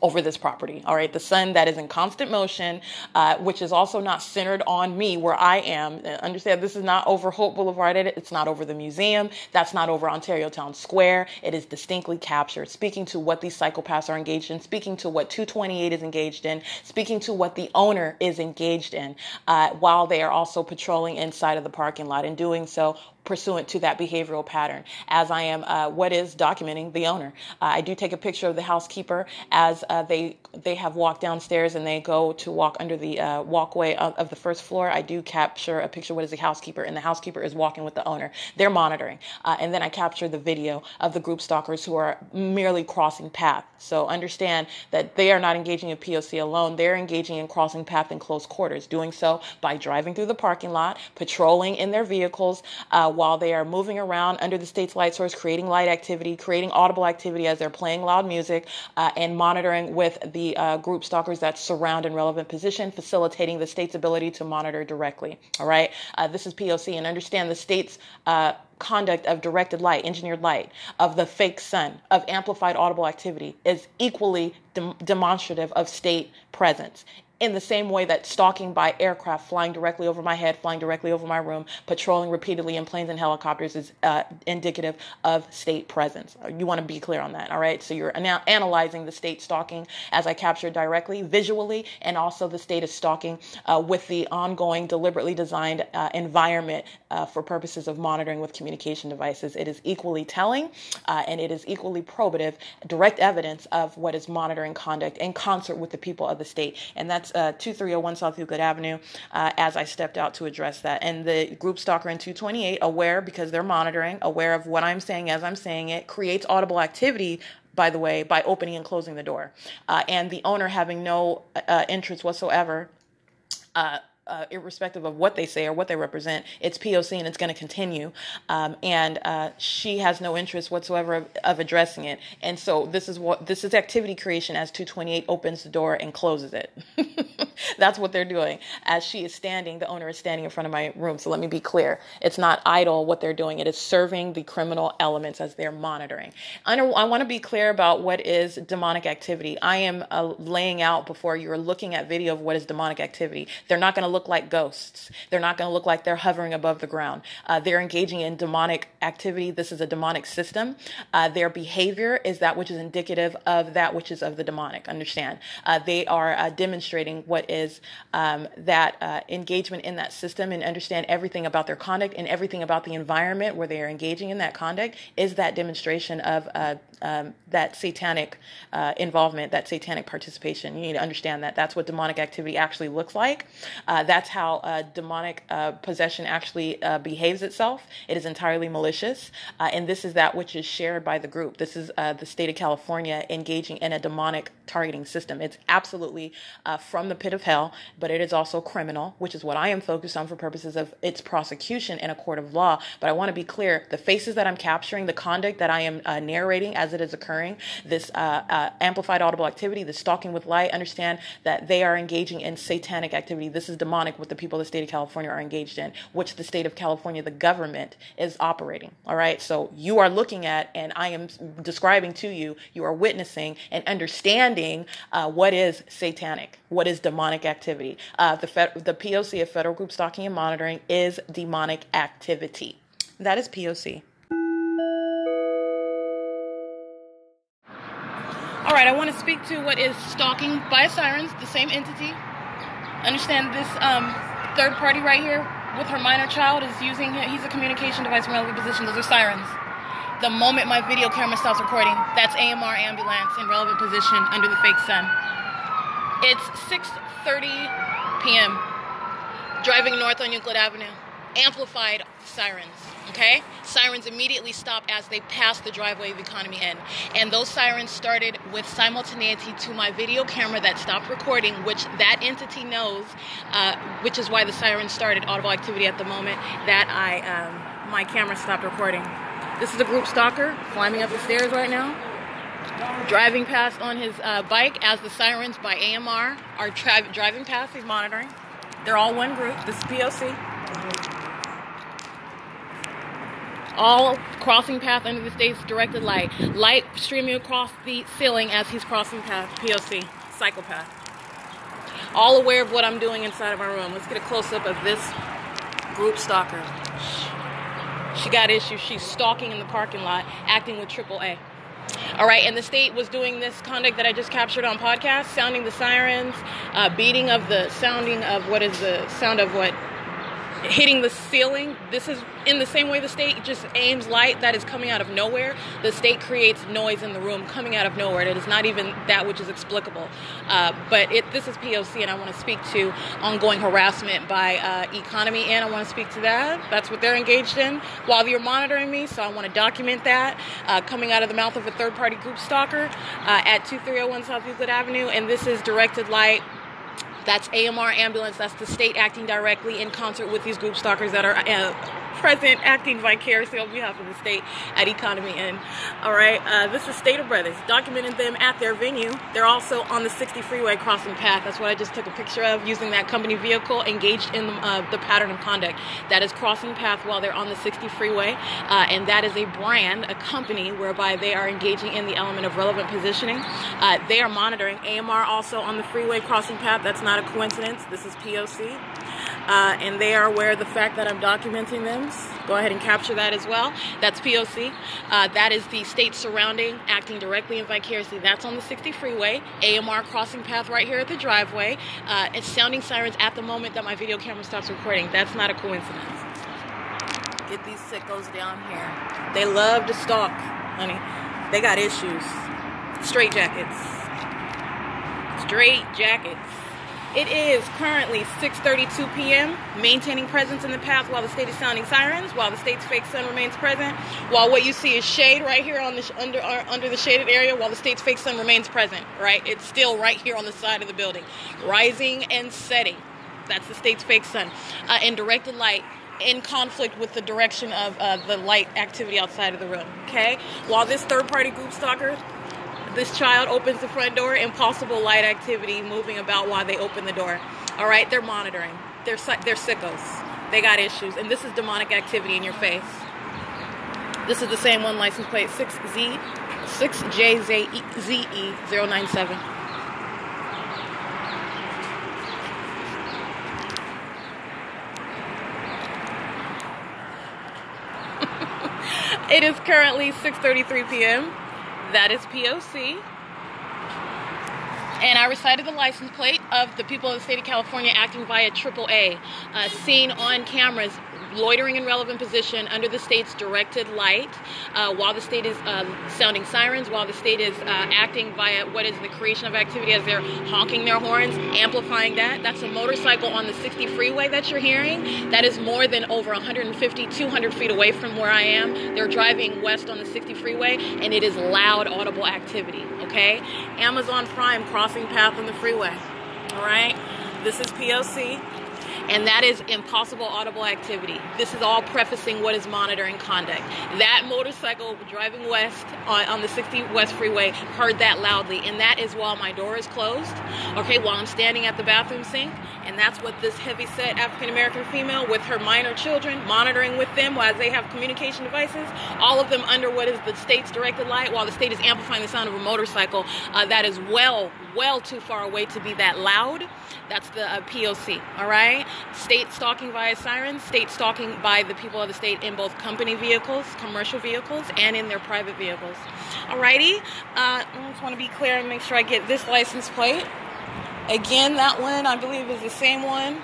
over this property. All right, the sun that is in constant motion, uh, which is also not centered on me where I am. Uh, understand this is not over Holt Boulevard. It's not over the museum. That's not over Ontario Town Square. It is distinctly captured, speaking to what these psychopaths are engaged in, speaking to what 228 is engaged in, speaking to what the owner is engaged in, uh, while they are also patrolling inside of the parking lot and doing so pursuant to that behavioral pattern, as I am uh, what is documenting the owner. Uh, I do take a picture of the housekeeper as uh, they they have walked downstairs and they go to walk under the uh, walkway of, of, the first floor. I do capture a picture. What is the housekeeper? And the housekeeper is walking with the owner. They're monitoring, uh, and then I capture the video of the group stalkers who are merely crossing path. So understand that they are not engaging in POC alone. They're engaging in crossing path in close quarters, doing so by driving through the parking lot, patrolling in their vehicles uh, while they are moving around under the state's light source, creating light activity, creating audible activity as they're playing loud music, uh, and monitoring with the uh, group stalkers that surround in relevant position, facilitating the state's ability to monitor directly. All right, uh, this is POC, and understand the state's uh, conduct of directed light, engineered light, of the fake sun, of amplified audible activity is equally demonstrative of state presence in the same way that stalking by aircraft flying directly over my head, flying directly over my room, patrolling repeatedly in planes and helicopters is uh, indicative of state presence. You want to be clear on that, all right? So you're now analyzing the state stalking as I captured directly, visually, and also the state is stalking uh, with the ongoing, deliberately designed uh, environment uh, for purposes of monitoring with communication devices. It is equally telling uh, and it is equally probative, direct evidence of what is monitoring conduct in concert with the people of the state. And that's uh, 2301 South Euclid Avenue uh, as I stepped out to address that. And the group stalker in 228, aware because they're monitoring, aware of what I'm saying as I'm saying it, creates audible activity by the way, by opening and closing the door. Uh, and the owner having no uh, interest whatsoever. Uh, uh, irrespective of what they say or what they represent, it's POC and it's going to continue. Um, and uh, she has no interest whatsoever of, of, addressing it. And so this is what this is activity creation as 228 opens the door and closes it. *laughs* *laughs* That's what they're doing. As she is standing, the owner is standing in front of my room. So let me be clear: it's not idle what they're doing. It is serving the criminal elements as they're monitoring. I, I want to be clear about what is demonic activity. I am uh, laying out before you're looking at video of what is demonic activity. They're not going to look like ghosts. They're not going to look like they're hovering above the ground. Uh, they're engaging in demonic activity. This is a demonic system. Uh, their behavior is that which is indicative of that which is of the demonic. Understand? Uh, they are uh, demonstrating what is um, that uh, engagement in that system and understand everything about their conduct and everything about the environment where they are engaging in that conduct is that demonstration of uh, um, that satanic uh, involvement, that satanic participation. You need to understand that that's what demonic activity actually looks like. Uh, that's how uh, demonic uh, possession actually behaves itself. It is entirely malicious, and this is that which is shared by the group. This is the state of California engaging in a demonic targeting system. It's absolutely uh, from the pit of hell, but it is also criminal, which is what I am focused on for purposes of its prosecution in a court of law. But I want to be clear the faces that I'm capturing, the conduct that I am uh, narrating as it is occurring, this uh, uh amplified audible activity, the stalking with light, understand that they are engaging in satanic activity. This is demonic what the people of the state of California are engaged in, which the state of California, the government, is operating. All right. So you are looking at, and I am describing to you, you are witnessing and understanding uh, what is satanic, what is demonic activity. Uh, the, Fed, the POC of federal group stalking and monitoring is demonic activity. That is POC. All right, I want to speak to what is stalking by sirens, the same entity. Understand this um, third party right here with her minor child is using, he's a communication device relevant position. Those are sirens. The moment my video camera stops recording, that's AMR ambulance in relevant position under the fake sun. It's 6:30 p.m. Driving north on Euclid Avenue. Amplified sirens. Okay? Sirens immediately stop as they pass the driveway of Economy Inn. And those sirens started with simultaneity to my video camera that stopped recording, which that entity knows, uh, which is why the sirens started audible activity at the moment that I um, my camera stopped recording. This is a group stalker climbing up the stairs right now driving past on his uh, bike as the sirens by AMR are driving past. He's monitoring. They're all one group. This is POC. All crossing path under the state's directed light. Light streaming across the ceiling as he's crossing path. POC. Psychopath. All aware of what I'm doing inside of my room. Let's get a close up of this group stalker. She got issues. She's stalking in the parking lot, acting with AAA. All right, and the state was doing this conduct that I just captured on podcast, sounding the sirens, uh, beating of the sounding of what is the sound of what hitting the ceiling. This is in the same way the state just aims light that is coming out of nowhere. The state creates noise in the room coming out of nowhere. And it is not even that which is explicable. Uh, but it, this is POC, and I want to speak to ongoing harassment by uh, Economy Inn I want to speak to that. That's what they're engaged in while you're monitoring me. So I want to document that uh, coming out of the mouth of a third-party group stalker uh, at 2301 South Euclid Avenue, and this is directed light that's AMR ambulance. That's the state acting directly in concert with these group stalkers that are uh, present acting vicariously on behalf of the state at Economy Inn. All right, uh, this is Stater Brothers, documenting them at their venue. They're also on the 60 freeway crossing path. That's what I just took a picture of using that company vehicle engaged in the, uh, the pattern of conduct. That is crossing path while they're on the 60 freeway, uh, and that is a brand, a company whereby they are engaging in the element of relevant positioning. Uh, they are monitoring AMR also on the freeway crossing path. That's not a coincidence. This is POC uh, and they are aware of the fact that I'm documenting them. Go ahead and capture that as well. That's POC. Uh, that is the state surrounding, acting directly and vicariously. That's on the 60 freeway. AMR crossing path right here at the driveway. Uh, it's sounding sirens at the moment that my video camera stops recording. That's not a coincidence. Get these sickos down here. They love to stalk, honey. They got issues. Straight jackets. Straight jackets. It is currently 6:32 p.m. Maintaining presence in the path while the state is sounding sirens, while the state's fake sun remains present, while what you see is shade right here on the sh- under uh, under the shaded area, while the state's fake sun remains present. Right, it's still right here on the side of the building, rising and setting. That's the state's fake sun, uh, and directed light in conflict with the direction of uh, the light activity outside of the room. Okay, while this third-party group stalker this child opens the front door, impossible light activity moving about while they open the door. All right, they're monitoring. They're they're sickos. They got issues, and this is demonic activity in your face. This is the same one license plate 6Z 6JZE097. *laughs* it is currently 6:33 p.m. That is POC. And I recited the license plate of the people of the state of California acting via AAA, uh, seen on cameras loitering in relevant position under the state's directed light uh, while the state is uh, sounding sirens, while the state is uh, acting via what is the creation of activity as they're honking their horns, amplifying that. That's a motorcycle on the 60 freeway that you're hearing. That is more than over 150, 200 feet away from where I am. They're driving west on the 60 freeway, and it is loud, audible activity. Okay? Amazon Prime crossing path on the freeway. All right? This is POC and that is impossible audible activity. This is all prefacing what is monitoring conduct. That motorcycle driving west on, on, the 60 West Freeway heard that loudly, and that is while my door is closed, okay, while I'm standing at the bathroom sink, and that's what this heavy set African American female with her minor children monitoring with them while they have communication devices, all of them under what is the state's directed light, while the state is amplifying the sound of a motorcycle uh, that is well, well too far away to be that loud. That's the uh, POC, all right? State stalking via sirens, state stalking by the people of the state in both company vehicles, commercial vehicles, and in their private vehicles. Alrighty, uh, I just want to be clear and make sure I get this license plate. Again, that one I believe is the same one.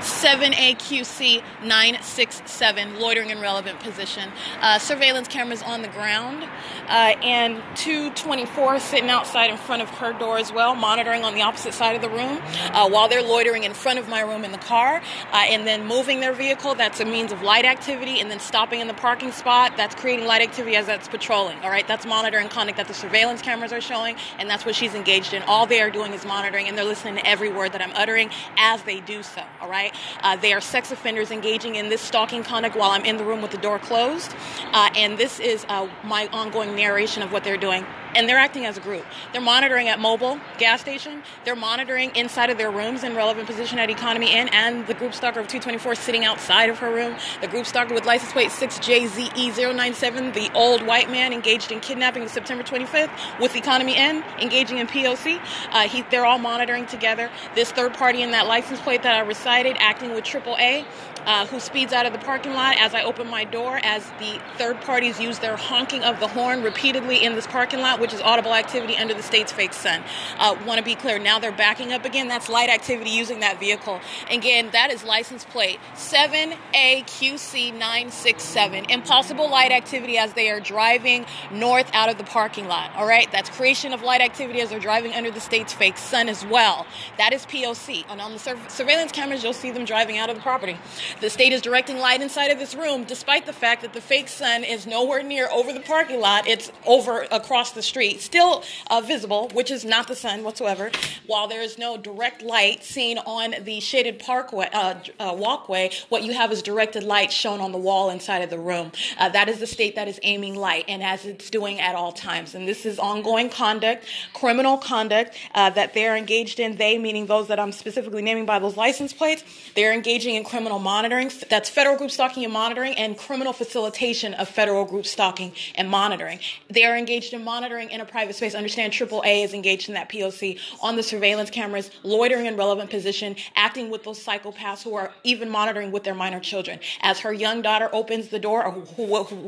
7AQC 967, loitering in relevant position. Uh, surveillance cameras on the ground, uh, and 224 sitting outside in front of her door as well, monitoring on the opposite side of the room uh, while they're loitering in front of my room in the car, uh, and then moving their vehicle. That's a means of light activity, and then stopping in the parking spot. That's creating light activity as that's patrolling. All right, that's monitoring conduct that the surveillance cameras are showing, and that's what she's engaged in. All they are doing is monitoring, and they're listening to every word that I'm uttering as they do so. All right. Uh, they are sex offenders engaging in this stalking conduct while I'm in the room with the door closed. Uh, and this is uh, my ongoing narration of what they're doing and they're acting as a group. They're monitoring at Mobil gas station. They're monitoring inside of their rooms in relevant position at Economy Inn, and the group stalker of 224 sitting outside of her room. The group stalker with license plate 6JZE097, the old white man engaged in kidnapping of September 25th with Economy Inn, engaging in POC. Uh, he, they're all monitoring together. This third party in that license plate that I recited, acting with AAA, uh, who speeds out of the parking lot as I open my door, as the third parties use their honking of the horn repeatedly in this parking lot, which is audible activity under the state's fake sun. Uh, Want to be clear, now they're backing up again. That's light activity using that vehicle. Again, that is license plate 7AQC967. Impossible light activity as they are driving north out of the parking lot. All right, that's creation of light activity as they're driving under the state's fake sun as well. That is POC. And on the sur- surveillance cameras, you'll see them driving out of the property. The state is directing light inside of this room, despite the fact that the fake sun is nowhere near over the parking lot. It's over across the street, still uh, visible, which is not the sun whatsoever. While there is no direct light seen on the shaded parkway uh, uh, walkway, what you have is directed light shown on the wall inside of the room. Uh, that is the state that is aiming light, and as it's doing at all times. And this is ongoing conduct, criminal conduct uh, that they're engaged in. They, meaning those that I'm specifically naming by those license plates, they're engaging in criminal monitoring monitoring. That's federal group stalking and monitoring, and criminal facilitation of federal group stalking and monitoring. They are engaged in monitoring in a private space. Understand AAA is engaged in that POC on the surveillance cameras, loitering in relevant position, acting with those psychopaths who are even monitoring with their minor children. As her young daughter opens the door, or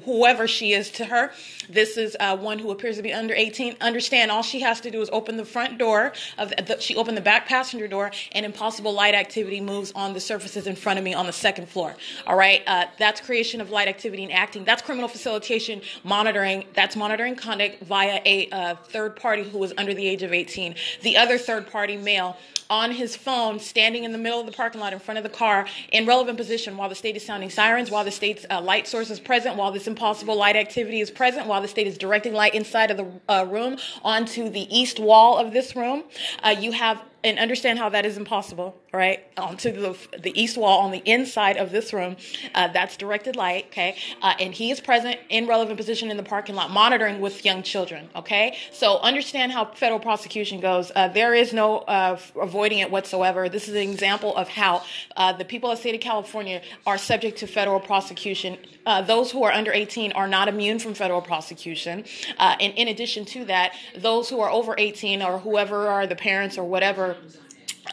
whoever she is to her, this is uh, one who appears to be under 18. Understand, all she has to do is open the front door of the, she opened the back passenger door, and impossible light activity moves on the surfaces in front of me on the second floor. All right, uh, that's creation of light activity and acting. That's criminal facilitation, monitoring. That's monitoring conduct via a uh, third party who is under the age of 18. The other third party male on his phone, standing in the middle of the parking lot in front of the car, in relevant position while the state is sounding sirens, while the state's uh, light source is present, while this impossible light activity is present, while the state is directing light inside of the uh, room onto the east wall of this room. Uh, you have and understand how that is impossible, right? Onto the, the east wall on the inside of this room. Uh, that's directed light, okay? Uh, and he is present in relevant position in the parking lot, monitoring with young children, okay? So understand how federal prosecution goes. Uh, there is no uh, avoiding it whatsoever. This is an example of how uh, the people of the state of California are subject to federal prosecution. Uh, those who are under 18 are not immune from federal prosecution. and in addition to that, those who are over 18 or whoever are the parents or whatever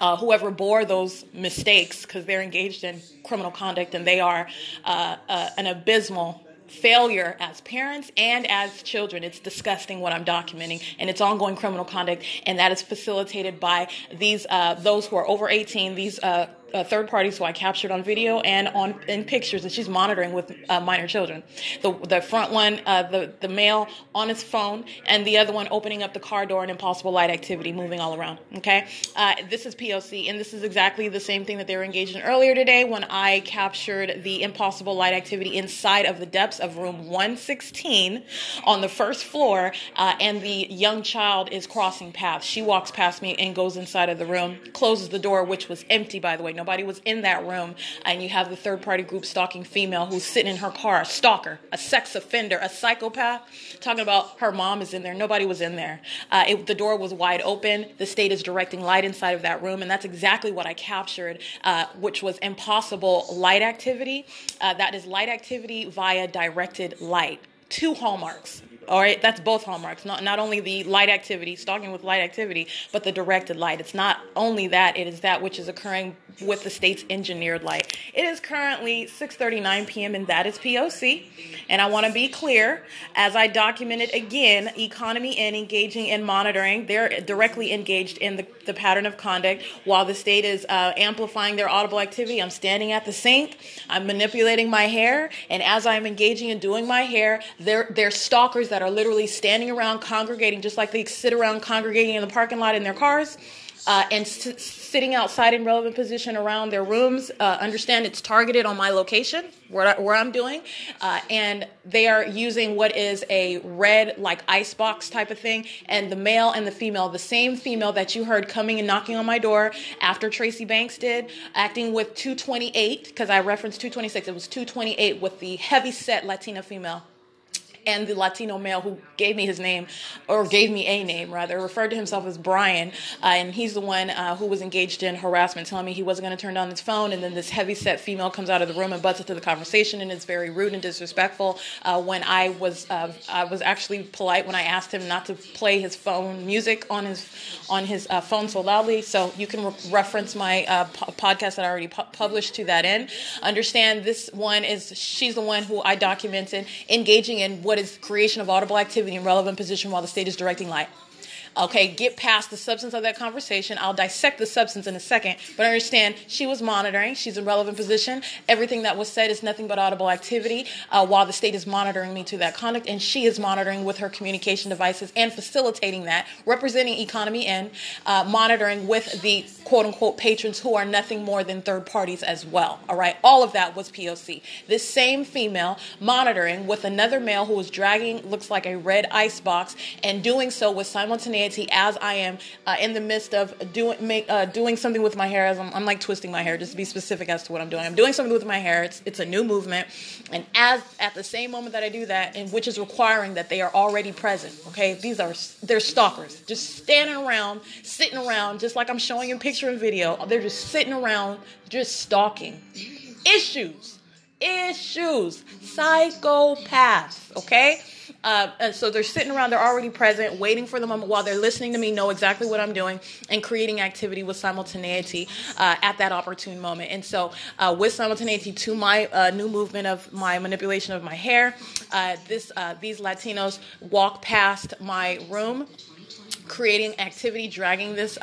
uh, whoever bore those mistakes because they're engaged in criminal conduct and they are uh, uh, an abysmal failure as parents and as children. It's disgusting what I'm documenting, and it's ongoing criminal conduct, and that is facilitated by these uh, those who are over 18. These uh, uh, third parties who I captured on video and on in pictures that she's monitoring with uh, minor children. The the front one, uh, the the male on his phone, and the other one opening up the car door and impossible light activity, moving all around. Okay, uh, this is POC, and this is exactly the same thing that they were engaged in earlier today when I captured the impossible light activity inside of the depths of room 116 on the first floor, uh, and the young child is crossing paths. She walks past me and goes inside of the room, closes the door, which was empty, by the way. Nobody was in that room. And you have the third party group stalking female who's sitting in her car, a stalker, a sex offender, a psychopath, talking about her mom is in there. Nobody was in there. Uh, it, the door was wide open. The state is directing light inside of that room. And that's exactly what I captured, uh, which was impossible light activity. Uh, that is light activity via directed light. Two hallmarks all right, that's both hallmarks. Not not only the light activity, stalking with light activity, but the directed light. It's not only that; it is that which is occurring with the state's engineered light. It is currently 6:39 p.m. and that is POC. And I want to be clear, as I documented again, Economy Inn engaging and monitoring, they're directly engaged in the, the pattern of conduct while the state is uh, amplifying their audible activity. I'm standing at the sink, I'm manipulating my hair, and as I'm engaging in doing my hair, they're, they're stalkers that are literally standing around congregating, just like they sit around congregating in the parking lot in their cars uh, and s- sitting outside in relevant position around their rooms. Uh, understand it's targeted on my location where, I, where I'm doing, uh, and they are using what is a red like ice box type of thing. And the male and the female, the same female that you heard coming and knocking on my door after Tracy Banks did, acting with 228 because I referenced 226. It was 228 with the heavy set Latina female and the Latino male who gave me his name, or gave me a name rather, referred to himself as Brian, uh, and he's the one uh, who was engaged in harassment, telling me he wasn't going to turn down his phone, and then this heavy-set female comes out of the room and butts into the conversation, and is very rude and disrespectful. Uh, when I was, uh, I was actually polite when I asked him not to play his phone music on his on his uh, phone so loudly. So you can re- reference my uh, po- podcast that I already pu- published to that end. Understand this one is she's the one who I documented engaging in what is creation of audible activity in relevant position while the state is directing light. Okay, get past the substance of that conversation. I'll dissect the substance in a second, but understand she was monitoring. She's in relevant position. Everything that was said is nothing but audible activity uh, while the state is monitoring me to that conduct, and she is monitoring with her communication devices and facilitating that, representing economy and uh, monitoring with the quote unquote patrons who are nothing more than third parties as well. All right, all of that was POC. This same female monitoring with another male who was dragging looks like a red ice box and doing so with simultaneous as I am uh, in the midst of doing make, uh, doing something with my hair. As I'm, I'm, like twisting my hair, just to be specific as to what I'm doing. I'm doing something with my hair. It's it's a new movement, and as at the same moment that I do that, and which is requiring that they are already present. Okay, these are they're stalkers, just standing around, sitting around, just like I'm showing you in picture and video. They're just sitting around, just stalking. Issues, issues, psychopaths. Okay uh, and so they're sitting around, they're already present, waiting for the moment while they're listening to me know exactly what I'm doing and creating activity with simultaneity uh, at that opportune moment. And so, uh, with simultaneity to my uh, new movement of my manipulation of my hair, uh, this uh, these Latinos walk past my room, creating activity, dragging this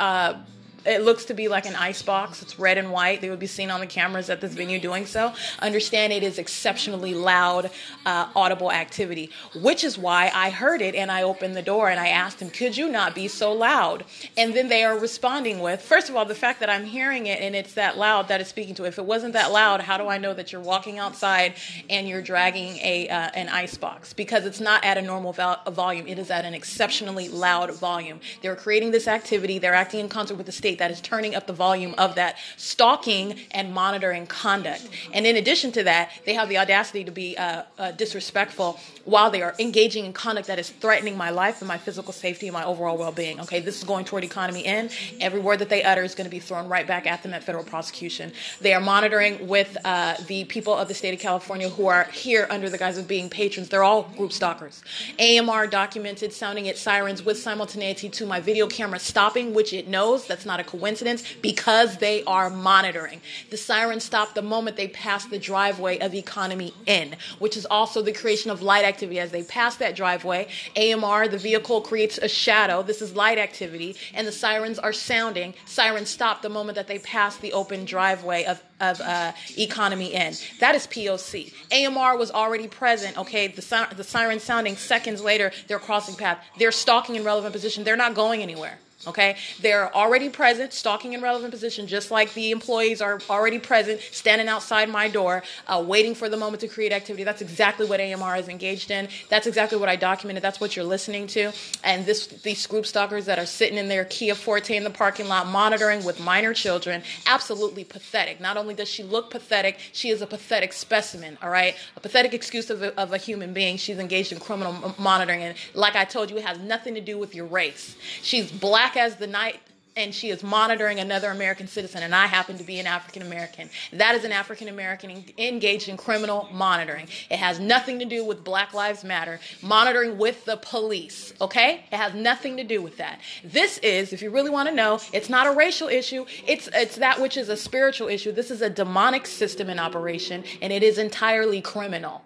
it looks to be like an ice box. It's red and white. They would be seen on the cameras at this venue doing so. Understand it is exceptionally loud, uh, audible activity, which is why I heard it and I opened the door and I asked them, Could you not be so loud? And then they are responding with, First of all, the fact that I'm hearing it and it's that loud that it's speaking to. If it wasn't that loud, how do I know that you're walking outside and you're dragging a uh, an ice box? Because it's not at a normal val- volume, it is at an exceptionally loud volume. They're creating this activity, they're acting in concert with the state that is turning up the volume of that stalking and monitoring conduct. And in addition to that, they have the audacity to be uh, uh, disrespectful while they are engaging in conduct that is threatening my life and my physical safety and my overall well being. Okay, this is going toward Economy Inn. Every word that they utter is going to be thrown right back at them at federal prosecution. They are monitoring with uh, the people of the state of California who are here under the guise of being patrons. They're all group stalkers. AMR documented sounding its sirens with simultaneity to my video camera stopping, which it knows that's not a coincidence because they are monitoring. The sirens stop the moment they pass the driveway of Economy Inn, which is also the creation of light activity. As they pass that driveway, AMR, the vehicle creates a shadow. This is light activity, and the sirens are sounding. Sirens stop the moment that they pass the open driveway of of uh, Economy Inn. That is POC. AMR was already present. Okay, the, the siren sounding seconds later, they're crossing path. They're stalking in relevant position. They're not going anywhere. Okay, they're already present, stalking in relevant position, just like the employees are already present, standing outside my door, uh, waiting for the moment to create activity. That's exactly what AMR is engaged in. That's exactly what I documented. That's what you're listening to. And this, these group stalkers that are sitting in their Kia Forte in the parking lot, monitoring with minor children, absolutely pathetic. Not only does she look pathetic, she is a pathetic specimen. All right, a pathetic excuse of a, of a human being. She's engaged in criminal monitoring, and like I told you, it has nothing to do with your race. She's black black as the night and she is monitoring another American citizen, and I happen to be an African American. That is an African American engaged in criminal monitoring. It has nothing to do with Black Lives Matter, monitoring with the police, okay? It has nothing to do with that. This is, if you really want to know, it's not a racial issue, it's, it's that which is a spiritual issue. This is a demonic system in operation, and it is entirely criminal.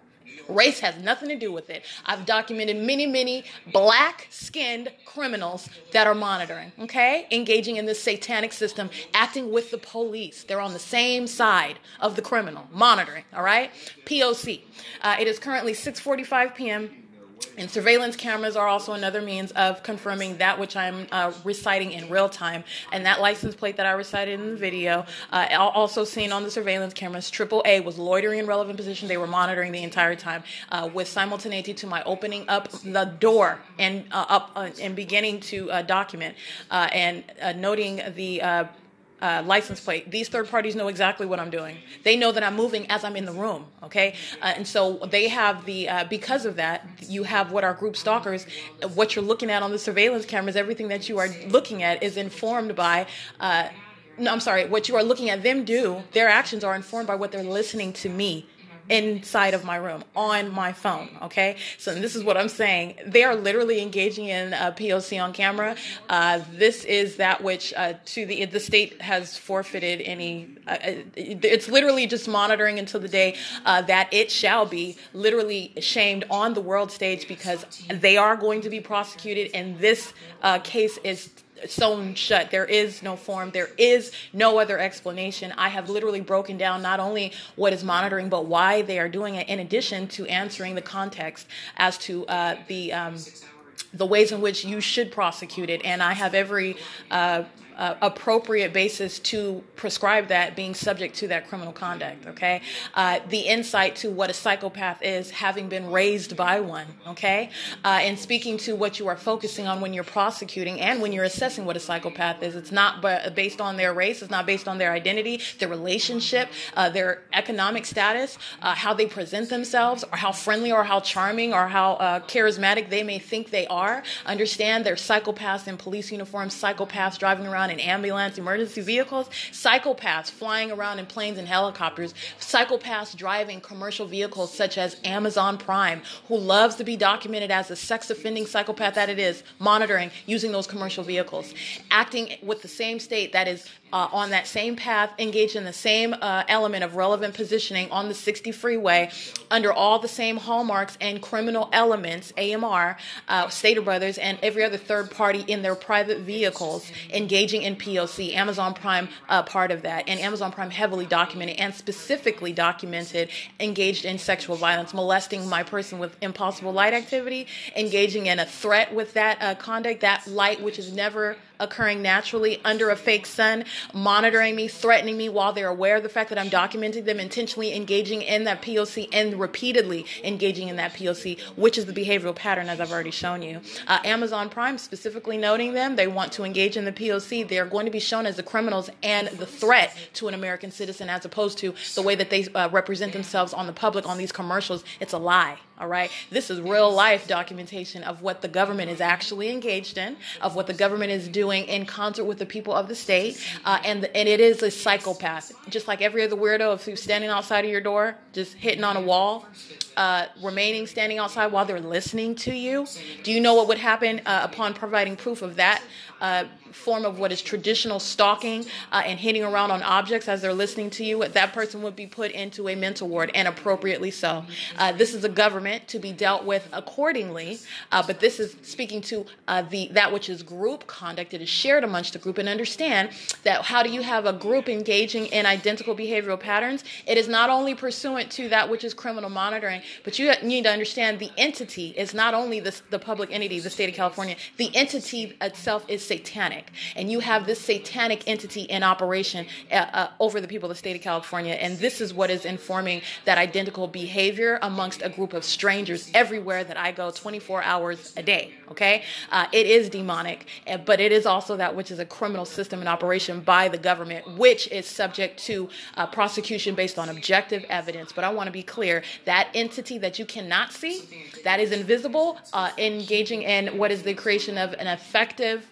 Race has nothing to do with it. I've documented many, many black skinned criminals that are monitoring, okay? Engaging in this satanic system, acting with the police. They're on the same side of the criminal, monitoring, all right? POC. Uh, it is currently 6:45 p.m. And surveillance cameras are also another means of confirming that which I'm uh, reciting in real time. And that license plate that I recited in the video, uh, also seen on the surveillance cameras, AAA was loitering in relevant position. They were monitoring the entire time uh, with simultaneity to my opening up the door and uh, up uh, and beginning to uh, document and noting the uh, license plate. These third parties know exactly what I'm doing. They know that I'm moving as I'm in the room. Okay, uh, and so they have the uh, because of that, you have what our group stalkers, what you're looking at on the surveillance cameras, everything that you are looking at is informed by. Uh, no, I'm sorry. What you are looking at them do, their actions are informed by what they're listening to me inside of my room on my phone. Okay, so this is what I'm saying. They are literally engaging in a POC on camera. Uh, this is that which uh, to the the state has forfeited any. Uh, uh it's literally just monitoring until the day uh, that it shall be literally shamed on the world stage because they are going to be prosecuted, and this uh, case is sewn shut. There is no form. There is no other explanation. I have literally broken down not only what is monitoring, but why they are doing it, in addition to answering the context as to uh, the. Um, the ways in which you should prosecute it, and I have every uh, uh, appropriate basis to prescribe that being subject to that criminal conduct. Okay, uh, the insight to what a psychopath is, having been raised by one. Okay, uh, and speaking to what you are focusing on when you're prosecuting and when you're assessing what a psychopath is. It's not based on their race. It's not based on their identity, their relationship, uh, their economic status, uh, how they present themselves, or how friendly or how charming or how uh, charismatic they may think they are. Understand they're psychopaths in police uniforms, psychopaths driving around around in ambulance, emergency vehicles, psychopaths flying around in planes and helicopters, psychopaths driving commercial vehicles such as Amazon Prime, who loves to be documented as a sex offending psychopath that it is, monitoring using those commercial vehicles, acting with the same state that is uh, on that same path, engaged in the same uh, element of relevant positioning on the 60 freeway, under all the same hallmarks and criminal elements, AMR, uh, Stater Brothers, and every other third party in their private vehicles, engaging in POC. Amazon Prime, uh, part of that, and Amazon Prime heavily documented and specifically documented engaged in sexual violence, molesting my person with impossible light activity, engaging in a threat with that uh, conduct, that light which is never occurring naturally under a fake sun, monitoring me, threatening me while they're aware of the fact that I'm documenting them, intentionally engaging in that POC and repeatedly engaging in that POC, which is the behavioral pattern as I've already shown you. Uh, Amazon Prime specifically noting them, they want to engage in the POC. They are going to be shown as the criminals and the threat to an American citizen as opposed to the way that they uh, represent themselves on the public on these commercials. It's a lie. All right. This is real life documentation of what the government is actually engaged in, of what the government is doing in concert with the people of the state. Uh, and, and it is a psychopath. Just like every other weirdo, who's standing outside of your door, just hitting on a wall, uh, remaining standing outside while they're listening to you. Do you know what would happen uh, upon providing proof of that? Uh, form of what is traditional stalking uh, and hitting around on objects as they're listening to you, that person would be put into a mental ward, and appropriately so. Uh, this is a government to be dealt with accordingly, uh, but this is speaking to the that which is group conduct. It is shared amongst the group, and understand that how do you have a group engaging in identical behavioral patterns? It is not only pursuant to that which is criminal monitoring, but you need to understand the entity is not only the, the public entity, the state of California, the entity itself is satanic. And you have this satanic entity in operation uh, uh, over the people of the state of California. And this is what is informing that identical behavior amongst a group of strangers everywhere that I go 24 hours a day. Okay? Uh, it is demonic, eh, but it is also that which is a criminal system in operation by the government, which is subject to uh, prosecution based on objective evidence. But I want to be clear that entity that you cannot see, that is invisible, uh, engaging in what is the creation of an effective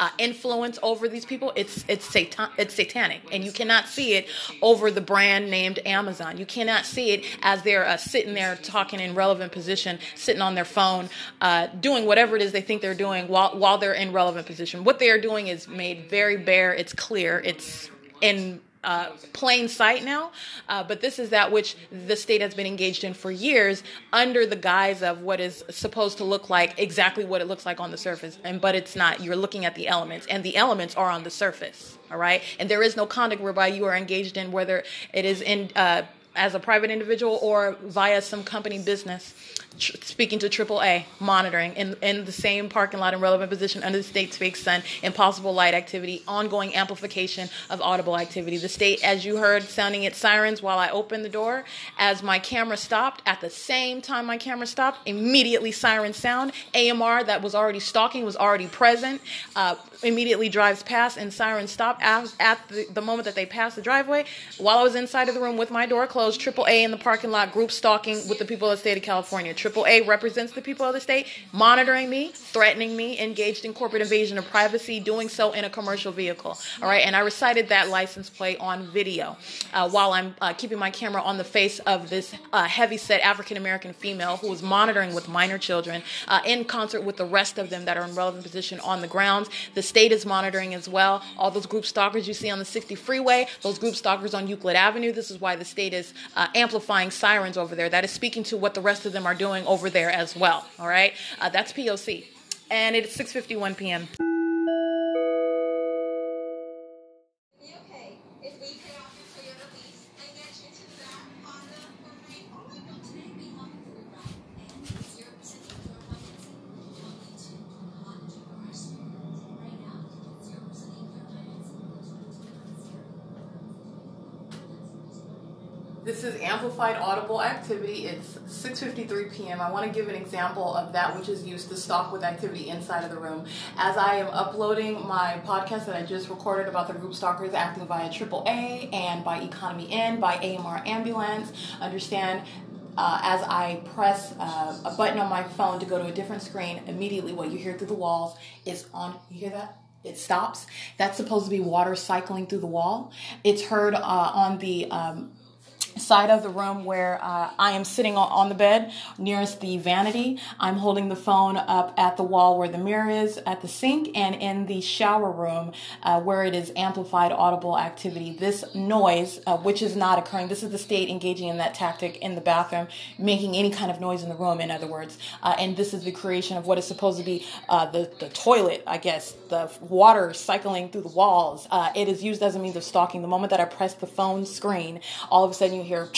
uh, influence over these people, it's it's satan it's satanic, and you cannot see it over the brand named Amazon. You cannot see it as they're uh, sitting there talking in relevant position, sitting on their phone, uh, doing whatever it is they think they're doing while while they're in relevant position. What they are doing is made very bare. It's clear. It's in uh, plain sight now, uh, but this is that which the state has been engaged in for years under the guise of what is supposed to look like exactly what it looks like on the surface, and but it's not. You're looking at the elements, and the elements are on the surface. All right, and there is no conduct whereby you are engaged in whether it is in uh, as a private individual or via some company business tr- speaking to AAA, monitoring in, in the same parking lot in relevant position under the state's fake sun, impossible light activity, ongoing amplification of audible activity. The state, as you heard, sounding its sirens while I opened the door. As my camera stopped, at the same time my camera stopped, immediately siren sound. AMR that was already stalking was already present, uh, immediately drives past, and sirens stop at, at the, the moment that they pass the driveway. While I was inside of the room with my door closed, AAA in the parking lot, group stalking with the people of the state of California. AAA represents the people of the state, monitoring me, threatening me, engaged in corporate invasion of privacy, doing so in a commercial vehicle. All right, and I recited that license plate on video uh, while I'm uh, keeping my camera on the face of this uh, heavy set African American female who was monitoring with minor children uh, in concert with the rest of them that are in relevant position on the grounds. The state is monitoring as well. All those group stalkers you see on the 60 freeway, those group stalkers on Euclid Avenue. This is why the state is uh, amplifying sirens over there. That is speaking to what the rest of them are doing over there as well. All right, uh, that's POC, and it's 6:51 p.m. This is amplified audible activity. It's 6:53 p.m. I want to give an example of that which is used to stalk with activity inside of the room. As I am uploading my podcast that I just recorded about the group stalkers acting via AAA and by Economy Inn, by AMR Ambulance, understand uh, as I press uh, a button on my phone to go to a different screen, immediately what you hear through the walls is on. You hear that? It stops. That's supposed to be water cycling through the wall. It's heard uh, on the um, side of the room where uh, I am sitting on the bed nearest the vanity. I'm holding the phone up at the wall where the mirror is at the sink and in the shower room uh, where it is amplified audible activity. This noise, uh, which is not occurring, this is the state engaging in that tactic in the bathroom, making any kind of noise in the room, in other words. Uh, and this is the creation of what is supposed to be uh, the, the toilet, I guess, the water cycling through the walls. Uh, it is used as a means of stalking. The moment that I press the phone screen, all of a sudden you hear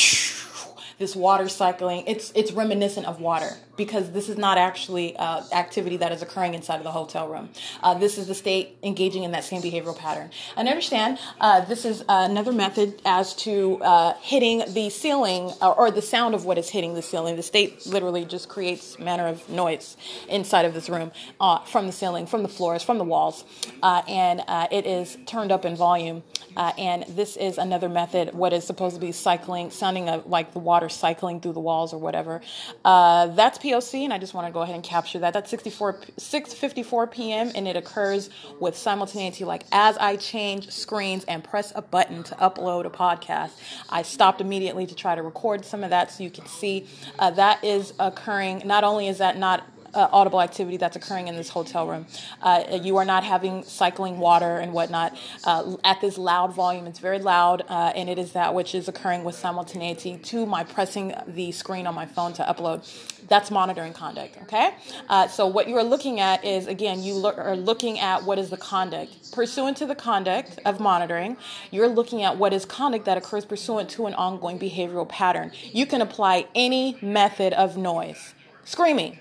this water cycling. It's it's reminiscent of water because this is not actually uh, activity that is occurring inside of the hotel room. Uh, this is the state engaging in that same behavioral pattern. And understand uh, this is another method as to uh, hitting the ceiling or, or, the sound of what is hitting the ceiling. The state literally just creates manner of noise inside of this room uh, from the ceiling, from the floors, from the walls, uh, and it is turned up in volume. and this is another method, what is supposed to be cycling, sounding like the water cycling through the walls or whatever. that's POC, and I just want to go ahead and capture that. That's 64, 6.54 p.m., and it occurs with simultaneity. Like as I change screens and press a button to upload a podcast, I stopped immediately to try to record some of that so you can see uh, that is occurring. Not only is that not uh, audible activity that's occurring in this hotel room. Uh, you are not having cycling water and whatnot uh, at this loud volume. It's very loud, uh, and it is that which is occurring with simultaneity to my pressing the screen on my phone to upload. That's monitoring conduct, okay? Uh, so, what you are looking at is, again, you lo- are looking at what is the conduct. Pursuant to the conduct of monitoring, you're looking at what is conduct that occurs pursuant to an ongoing behavioral pattern. You can apply any method of noise screaming,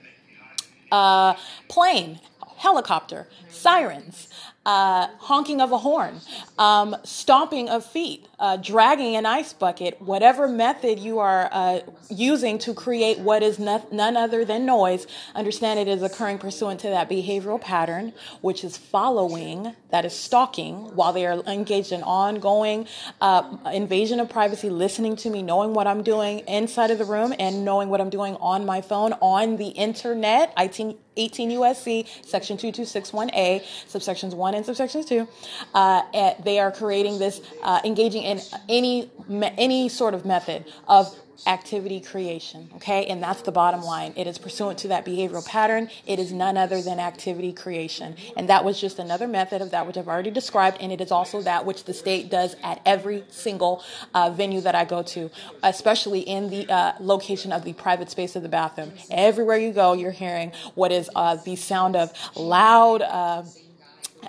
uh, plane, helicopter, sirens, uh, honking of a horn, um, stomping of feet, uh, dragging an ice bucket, whatever method you are uh, using to create what is no- none other than noise, understand it is occurring pursuant to that behavioral pattern, which is following, that is stalking, while they are engaged in ongoing uh, invasion of privacy, listening to me, knowing what I'm doing inside of the room, and knowing what I'm doing on my phone, on the internet. 18, 18 USC, section 2261A, subsections 1 and subsections 2. Uh, they are creating this, uh, engaging in any, any sort of method of activity creation. Okay, and that's the bottom line. It is pursuant to that behavioral pattern. It is none other than activity creation. And that was just another method of that which I've already described, and it is also that which the state does at every single uh, venue that I go to, especially in the uh, location of the private space of the bathroom. Everywhere you go, you're hearing what is uh, the sound of loud uh,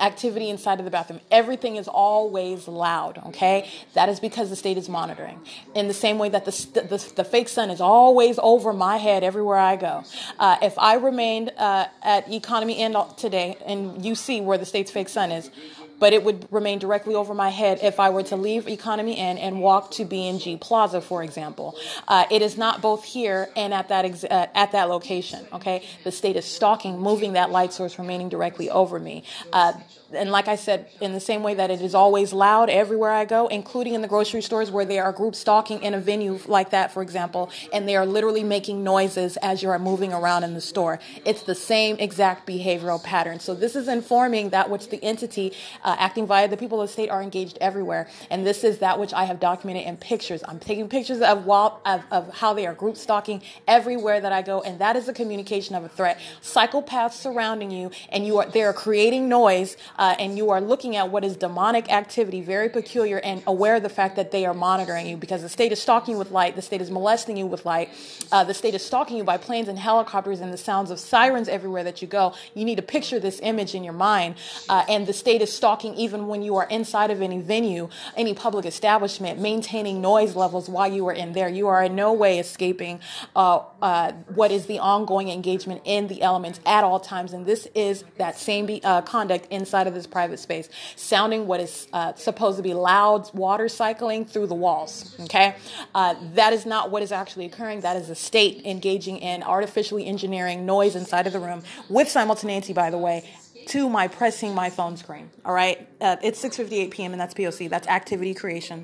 activity inside of the bathroom. Everything is always loud, okay? That is because the state is monitoring. In the same way that the, the, the fake sun is always over my head everywhere I go. Uh, if I remained uh, at Economy Inn today and you see where the state's fake sun is, but it would remain directly over my head if I were to leave Economy Inn and walk to B&G Plaza, for example. Uh, it is not both here and at that ex- uh, at that location. Okay, the state is stalking, moving that light source, remaining directly over me. Uh, and like I said, in the same way that it is always loud everywhere I go, including in the grocery stores where they are group stalking in a venue like that, for example, and they are literally making noises as you are moving around in the store. It's the same exact behavioral pattern. So this is informing that which the entity uh, acting via the people of the state are engaged everywhere, and this is that which I have documented in pictures. I'm taking pictures of, while, of, of how they are group stalking everywhere that I go, and that is a communication of a threat. Psychopaths surrounding you, and you are they are creating noise. Uh, uh, and you are looking at what is demonic activity, very peculiar, and aware of the fact that they are monitoring you because the state is stalking you with light, the state is molesting you with light, uh, the state is stalking you by planes and helicopters and the sounds of sirens everywhere that you go. You need to picture this image in your mind, uh, and the state is stalking even when you are inside of any venue, any public establishment, maintaining noise levels while you are in there. You are in no way escaping uh, uh, what is the ongoing engagement in the elements at all times, and this is that same be, uh, conduct inside of this private space, sounding what is uh, supposed to be loud water cycling through the walls. Okay, uh, that is not what is actually occurring. That is the state engaging in artificially engineering noise inside of the room with simultaneity, by the way, to my pressing my phone screen. All right, uh, it's 6:58 p.m. and that's POC. That's activity creation.